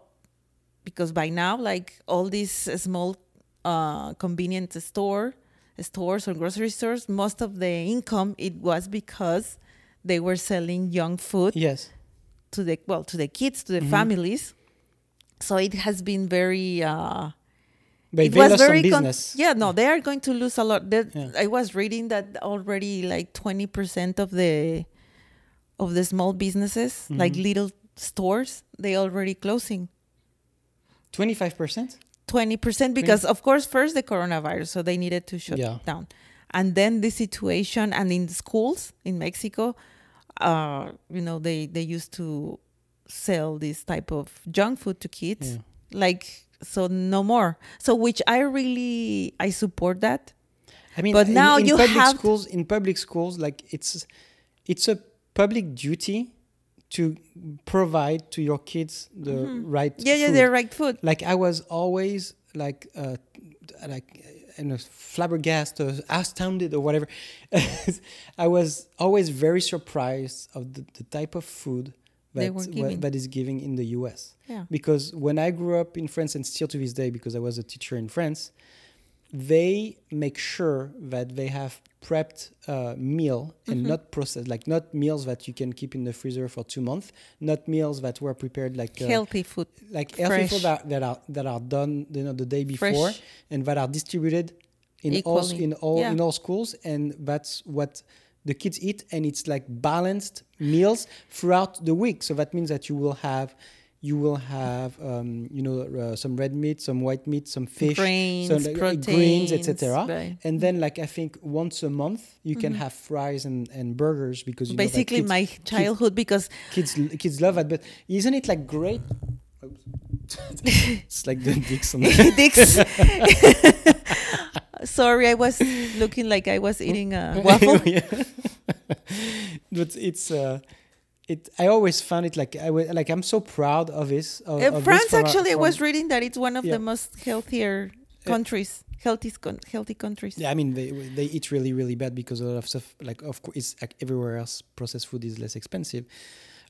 because by now, like all these small uh, convenience store stores or grocery stores, most of the income it was because they were selling young food Yes. to the well to the kids to the Mm-hmm. families. So it has been very. Uh, But it was very con- yeah, no, they are going to lose a lot. Yeah. I was reading that already like twenty percent of the of the small businesses, like Mm-hmm. little stores, they already closing. Twenty-five percent. Twenty percent because of course first the coronavirus, so they needed to shut Yeah. down, and then the situation and in schools in Mexico, uh, you know they they used to sell this type of junk food to kids, Yeah. like so no more. So which I really I support that. I mean, But in- now in, you public have- schools. In public schools, like it's it's a public duty to provide to your kids the right. Mm-hmm. Yeah, yeah, food. they're right food. like I was always like uh, like you know flabbergasted or astounded or whatever. *laughs* I was always very surprised of the, the type of food that were wha- giving. that is giving in the U.S. Yeah. Because when I grew up in France and still to this day, because I was a teacher in France, they make sure that they have prepped uh, meal and Mm-hmm. not processed, like not meals that you can keep in the freezer for two months, not meals that were prepared like uh, Healthy food. like healthy food that, that are that are done you know the day before Fresh. and that are distributed in all in all Yeah. in all schools and that's what the kids eat and it's like balanced meals throughout the week so that means that you will have you will have um, you know uh, some red meat some white meat some fish Grains, some like, uh, proteins, greens etc right. And then like i think once a month you can have fries and, and burgers because you know Basically, kids, my childhood because kids kids love it but isn't it like great *laughs* it's like the Dixon. *laughs* Dick's. *laughs* Sorry, I was looking like I was eating a *laughs* waffle. *laughs* *laughs* But it's uh, it. I always found it like I wa- like I'm so proud of this. Of, Uh, of France, our- actually, I was reading that it's one of Yeah. the most healthier countries, healthy, con- healthy countries. Yeah, I mean they they eat really really bad because a lot of stuff like of course it's like everywhere else processed food is less expensive,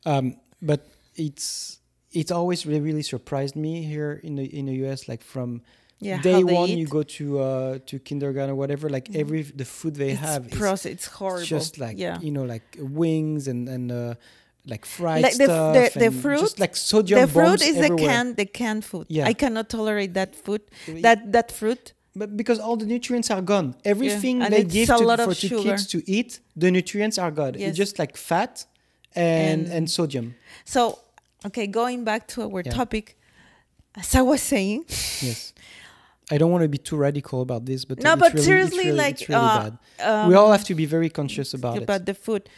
um, but it's it's always really really surprised me here in the in the US like from Yeah, day one eat. you go to uh to kindergarten or whatever like every the food they it's have is process, it's horrible. It's just like yeah. you know, like wings and and uh, like fried Like the stuff. the- the fruit- just like sodium the fruit is the canned the canned food. Yeah. I cannot tolerate that food. That that fruit but because all the nutrients are gone, everything And they give to, for to kids to eat, the nutrients are gone. Yes. It's just like fat and And- and sodium. So, okay, going back to our Yeah. topic, as I was saying, Yes. I don't want to be too radical about this, but No, it's but really, seriously, it's really, like, it's really uh, bad. we all um, have to be very conscious about, about it. the food,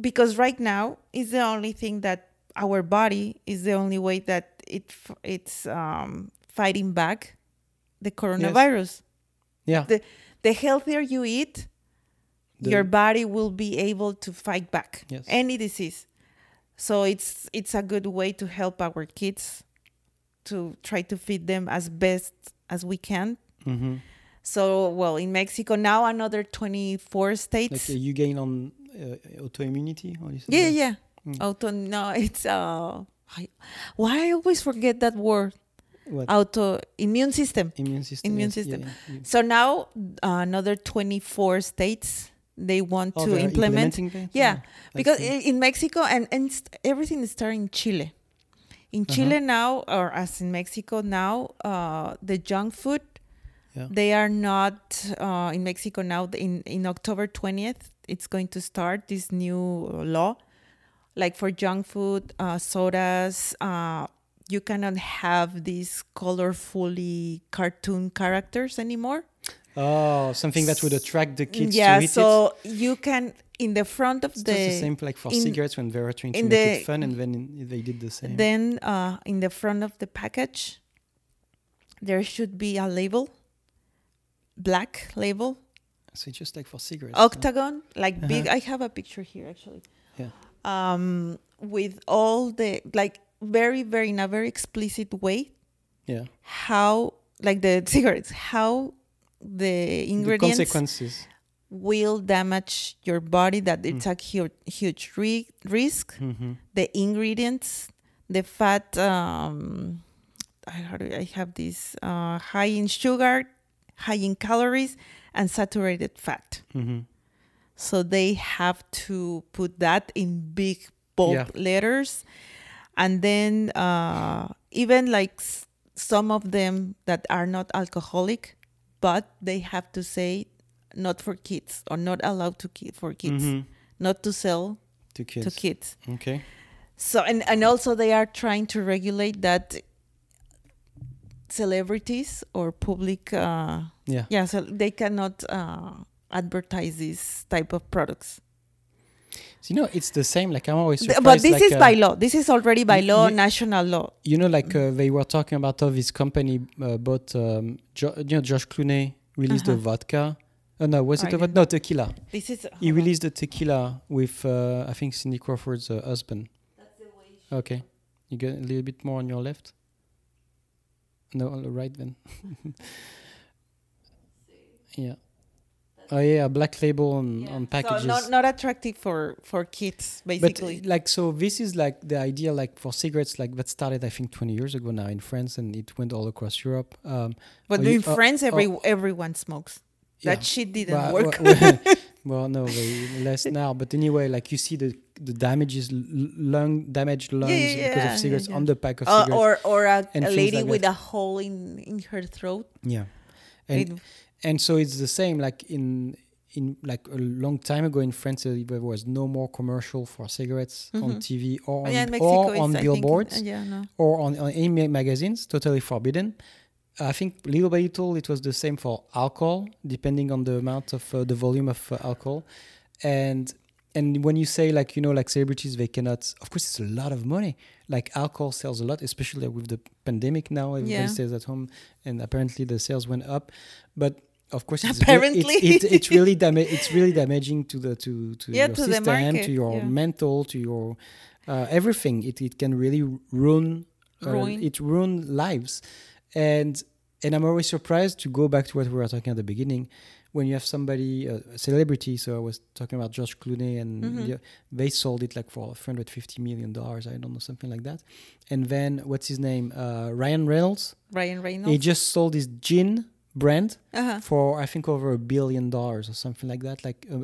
because right now is the only thing that our body is the only way that it f- it's um, fighting back the coronavirus. Yeah. The the healthier you eat, The- your body will be able to fight back Yes. any disease. So it's it's a good way to help our kids to try to feed them as best as we can. Mhm. So well, in Mexico now another 24 states. Like uh, you gain on uh, autoimmunity. Or yeah, that? yeah. Mm. Auto no, it's uh I, why I always forget that word. What? Auto immune system. immune system. immune yes, system. yeah, yeah. So now uh, another 24 states they want Oh, to implement? Yeah, because in Mexico and, and st- everything is starting in Chile. In Uh-huh. Chile now, or as in Mexico now, uh, the junk food Yeah. they are not uh, in Mexico now. In in October twentieth, it's going to start this new law, like for junk food, uh, sodas. Uh, you cannot have these colorfully cartoon characters anymore. Oh, something that would attract the kids yeah, to eat it. so you can in the front of It's the, just the same like for in- cigarettes when they were trying to make the- it fun, and then in, they did the same. Then uh, in the front of the package, there should be a label, black label, so it's just like for cigarettes. huh? octagon, like big. Uh-huh. I have a picture here actually. Yeah. Um, with all the like very very in a very explicit way Yeah. how like the *laughs* cigarettes how the The ingredients consequences. will damage your body that it's a huge huge ri- risk hmm the ingredients, the fat. Um, I, I have this uh, high in sugar, high in calories, and saturated fat. hmm So they have to put that in big bold Yeah. letters, and then uh, even like s- some of them that are not alcoholic, but they have to say not for kids or not allowed to ki- for kids, hmm not to sell To kids. to kids. Okay. So and and also they are trying to regulate that celebrities or public uh Yeah. yeah so they cannot uh advertise these type of products you know, it's the same. Like I'm always surprised. but this like, is uh, by law this is already by law y- national law You know, like uh, they were talking about how this company uh, bought, um, jo- you know, Josh Clooney released the Uh-huh. vodka. Oh no, was it I a vodka? No, tequila. this is He hold on. released the tequila with, uh, I think, Cindy Crawford's uh, husband. Okay. You get a little bit more on your left? No, on the right then. *laughs* yeah. Oh yeah, black label on, on packages. so not not attractive for for kids basically. but like so this is like the idea like for cigarettes like that started i think 20 years ago now in france and it went all across europe um but are you- in uh, France every oh. everyone smokes yeah. that shit didn't Well, work well, well, *laughs* *laughs* no less now but anyway like you see the the damages lung damaged lungs yeah, because of cigarettes yeah. on the pack of Uh, cigarettes or or a, a lady like with that. a hole in in her throat yeah and It- and so it's the same like in in like a long time ago in France there was no more commercial for cigarettes on Mhm. TV or on, yeah, or on I think, billboards uh, yeah, no. or on, on any ma- magazines, totally forbidden. I think little by little it was the same for alcohol, depending on the amount of uh, the volume of uh, alcohol, and and when you say like you know like celebrities they cannot, of course it's a lot of money. Like alcohol sells a lot, especially with the pandemic now. Everybody Yeah. stays at home, and apparently the sales went up, but. Of course, it's Apparently. it's, it's, it's really *laughs* dama- it's really damaging to the to to Yeah, your to system, to your yeah. mental, to your uh, everything. It it can really ruin uh, Ruin. it ruined lives and and i'm always surprised to go back to what we were talking at the beginning when you have somebody uh, a celebrity so i was talking about josh clooney and Mhm. yeah, they sold it like for 350 million dollars i don't know something like that and then what's his name uh, ryan reynolds Ryan Reynolds. he just sold his gin brand uh-huh. for i think over a billion dollars or something like that like uh,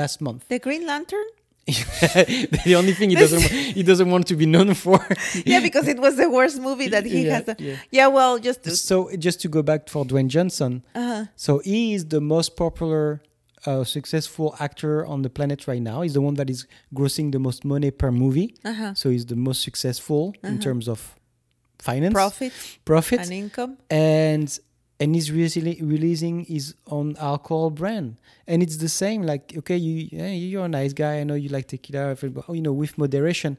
last month The Green Lantern. *laughs* the only thing he doesn't *laughs* he doesn't want to be known for. *laughs* yeah, because it was the worst movie that he Yeah, has. done. yeah. Yeah, well, just to, So just to go back for Dwayne Johnson, Uh-huh. so he is the most popular, uh, successful actor on the planet right now. He's the one that is grossing the most money per movie. uh-huh. So he's the most successful in Uh-huh. terms of finance, profit profit, and income. and and he's releasing his own alcohol brand. And it's the same. Like, okay, you yeah, you're a nice guy. I know you like tequila, everybody- you know, with moderation.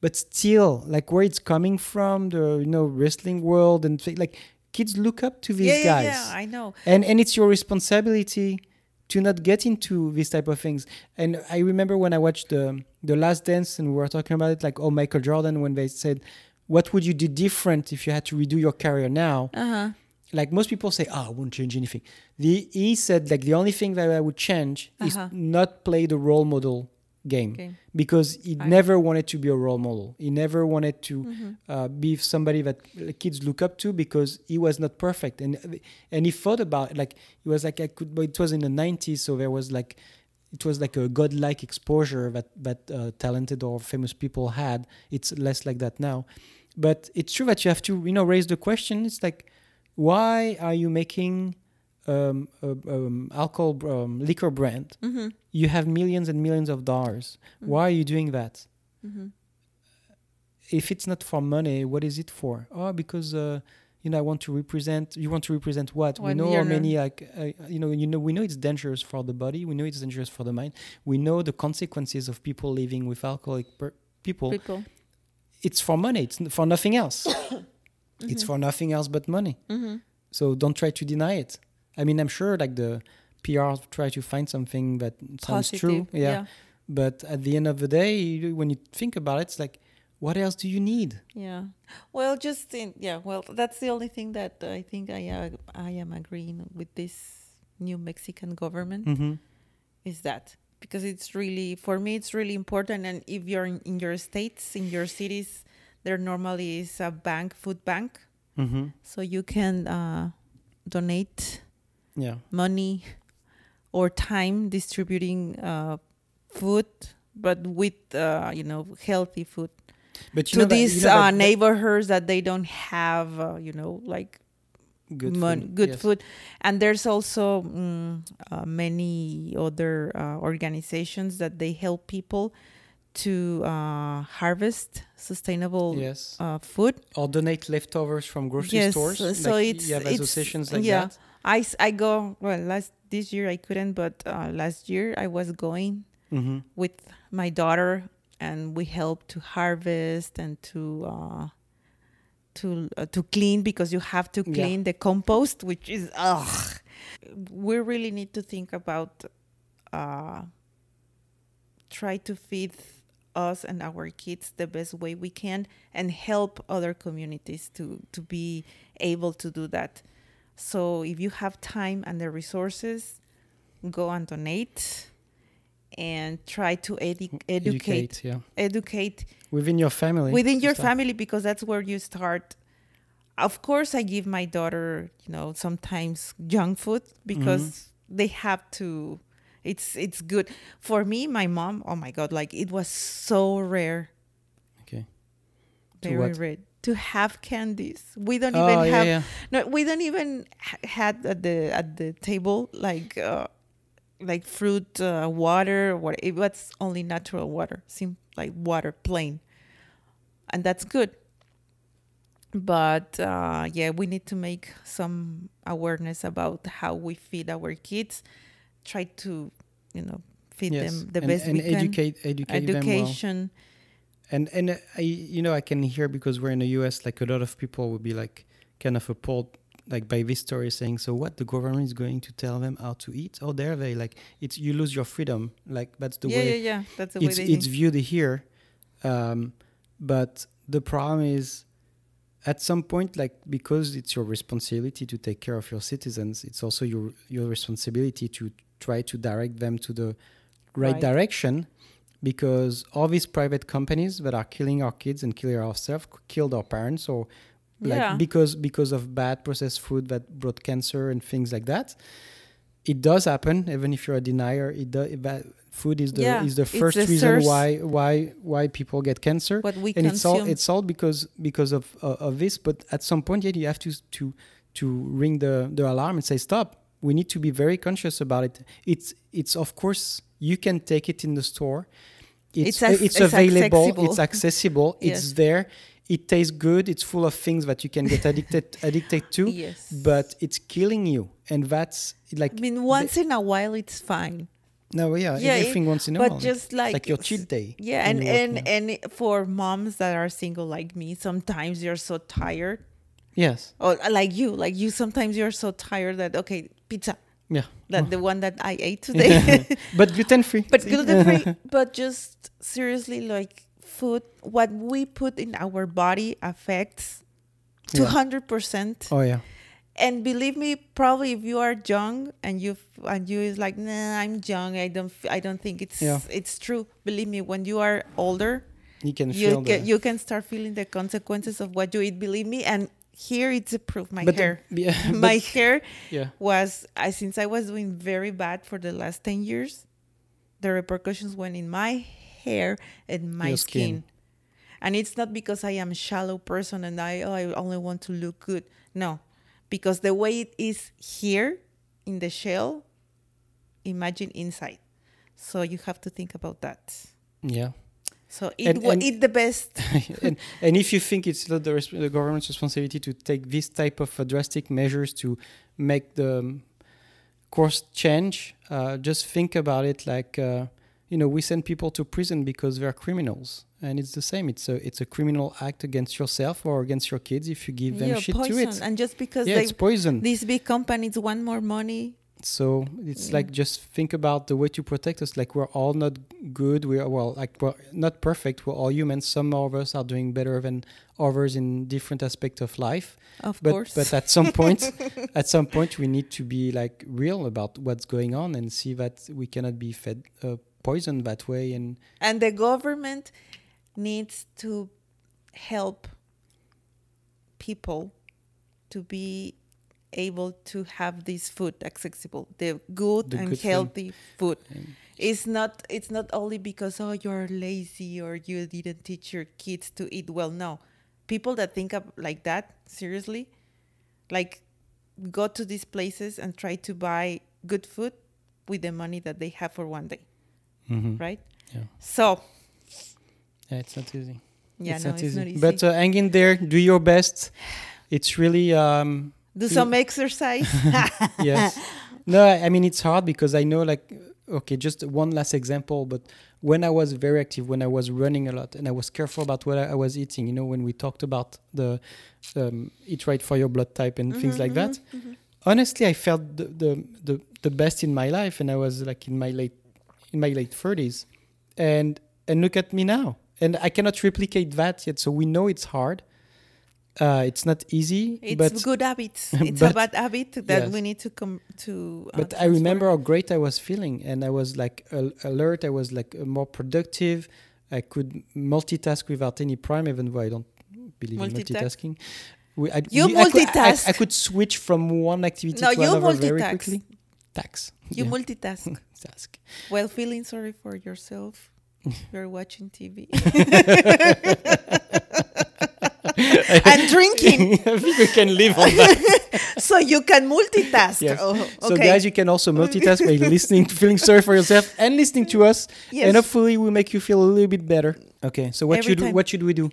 But still, like where it's coming from, the you know wrestling world, and like kids look up to these yeah, yeah, guys yeah, I know. and and it's your responsibility to not get into these type of things and i remember when i watched the the last dance and we were talking about it like oh michael jordan when they said what would you do different if you had to redo your career now Uh-huh. Like most people say oh i won't change anything the he said like the only thing that i would change is Uh-huh. not play the role model game Okay. because he I- never wanted to be a role model he never wanted to Mhm. uh, be somebody that kids look up to because he was not perfect and and he thought about it, like he was like I could but it was in the 90s so there was like it was like a godlike exposure that that uh, talented or famous people had it's less like that now but it's true that you have to you know raise the question it's like why are you making um, a, um, alcohol um, liquor brand Mhm. you have millions and millions of dollars why are you doing that Mhm. if it's not for money, what is it for? Oh, because uh, you know I want to represent. You want to represent what? we know how many like uh, you know you know we know it's dangerous for the body. We know it's dangerous for the mind. We know the consequences of people living with alcoholic per- people. People. It's for money. It's n- for nothing else. *coughs* It's for nothing else but money. Mm-hmm. So don't try to deny it. I mean, I'm sure like the PR try to find something that sounds true. Positive. Yeah. But at the end of the day, when you think about it, it's like, what else do you need? Yeah. Well, just in, yeah. Well, that's the only thing that I think I uh, I am agreeing with this new Mexican government Mm-hmm. is that because it's really for me it's really important and if you're in, in your states in your cities there normally is a bank food bank Mm-hmm. so you can uh, donate Yeah. money or time distributing uh, food but with uh, you know healthy food But you to know that- these you know uh, that- neighborhoods that they don't have uh, you know like good mon- food, good yes. food and there's also mm, uh, many other uh, organizations that they help people to uh, harvest sustainable Yes. uh, food Or donate leftovers from grocery Yes, stores. so like it's- you have it's- associations like yeah. that. I, I go well last this year I couldn't but uh, last year I was going Mm-hmm. with my daughter and we helped to harvest and to uh, to uh, to clean because you have to Yeah. clean the compost which is ugh. we really need to think about uh, try to feed us and our kids the best way we can and help other communities to to be able to do that so if you have time and the resources go and donate and try to edu- educate yeah. educate Within your family. within your start. family because that's where you start of course i give my daughter you know sometimes junk food because Mm-hmm. they have to it's it's good. For me my mom oh my god like it was so rare. Okay. To very rare. To have candies. We don't Oh, even yeah, have yeah. no we don't even ha- had at the at the table like uh like fruit uh, water what it was only natural water seemed like water plain. And that's good. But uh yeah we need to make some awareness about how we feed our kids try to you know feed Yes. them the and, best and we can educate, educate them well. education And and uh, I you know I can hear because we're in the U.S. like a lot of people would be like kind of appalled like by this story saying so what the government is going to tell them how to eat oh there they like it's you lose your freedom like that's the yeah way yeah yeah that's the way it's they it's think. viewed here um, but the problem is at some point like because it's your responsibility to take care of your citizens it's also your your responsibility to try to direct them to the right, Right. direction because all these private companies that are killing our kids and killing ourselves killed our parents or like Yeah. because because of bad processed food that brought cancer and things like that it does happen even if you're a denier it does that food is the Yeah, is the first the reason source. why why why people get cancer what we and it's all it's all because because of uh, of this but at some point yeah you have to to to ring the the alarm and say stop we need to be very conscious about it it's it's of course you can take it in the store it's It's ac- it's available accessible. it's accessible *laughs* it's there it tastes good it's full of things that you can get addicted *laughs* addicted to yes. but it's killing you and that's like I mean, once in a while it's fine. no yeah, Yeah, everything once in a but while just like, like your cheat day Yeah, and and and for moms that are single like me, sometimes you're so tired, yes or like you, like you. Sometimes you're so tired that okay, pizza, yeah that the one that I ate today, *laughs* *laughs* but gluten free but gluten free. *laughs* but just seriously, like food, what we put in our body affects two hundred percent. oh yeah And believe me, probably if you are young and you and you is like, nah, I'm young. I don't. I don't think it's Yeah. it's true. Believe me, when you are older, you can you can you can start feeling the consequences of what you eat. Believe me, and here it's a proof. My but the- hair, *laughs* yeah, *laughs* my but- hair *laughs* yeah was I since I was doing very bad for the last ten years. The repercussions went in my hair and my skin. skin. and it's not because I am a shallow person and I oh, I only want to look good. No, because the way it is here in the shell, imagine inside. So you have to think about that. yeah So eat And- and- eat the best. *laughs* and, and if you think it's not the, res- the government's responsibility to take this type of uh, drastic measures to make the um, course change, uh, just think about it like uh, you know we send people to prison because they're criminals, and it's the same. It's a it's a criminal act against yourself or against your kids if you give them Yeah, shit to poison. it. And just because Yeah, they it's poison. these big companies want more money, So it's Mm. like just think about the way to protect us. Like we're all not good. We are well, like we're not perfect. We're all humans. Some of us are doing better than others in different aspects of life. of But course. but at some point, *laughs* at some point, we need to be like real about what's going on and see that we cannot be fed uh, poison that way. And and the government needs to help people to be able to have this food accessible the good The and good healthy food And- it's not it's not only because oh you're lazy or you didn't teach your kids to eat well no people that think of like that seriously like go to these places and try to buy good food with the money that they have for one day Mhm. right Yeah. so yeah, it's not easy. yeah it's no not it's easy. not easy But uh, hang in there. Do your best. It's really. Um, do some exercise *laughs* yes. No, I I mean it's hard because I know like okay, just one last example, but when I was very active, when I was running a lot and I was careful about what I, I was eating, you know, when we talked about the um, eat right for your blood type and mm-hmm, things like that, mm-hmm, mm-hmm. honestly, I felt the, the the the best in my life, and I was like in my late in my late thirties, and and look at me now, and I cannot replicate that yet. So we know it's hard. Uh, it's not easy, It's but good habits. *laughs* It's a bad habit that yes. we need to come to. uh, but I remember how great I was feeling, and I was like al- alert. I was like more productive. I could multitask without any prime, even though I don't believe in multitasking. We, I, You I could- I- multitask. I, I could switch from one activity No, to another very quickly. Tax. You Yeah. multitask *laughs* Task. while feeling sorry for yourself. *laughs* You're watching TV *laughs* and drinking, *laughs* we can live on that. *laughs* so you can multitask. Yes. Oh, So, guys, you can also multitask by listening, feeling sorry for yourself, and listening to us, Yes. and hopefully, we make you feel a little bit better. Okay. So, what Every should time. what should we do?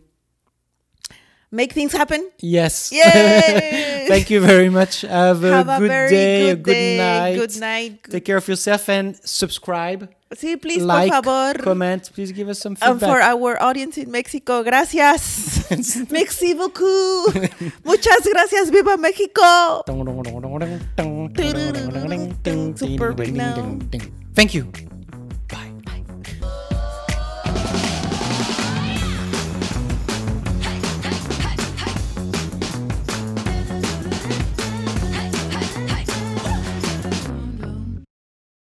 Make things happen. Yes. Yay! Thank you very much. Have a Have a good very day, good a good day. night. Good night. Take care of yourself and subscribe, Sí, please, like, por favor. comment. Please give us some feedback. And for our audience in Mexico, gracias. Merci beaucoup. Muchas gracias. Viva México. Super now. Thank you.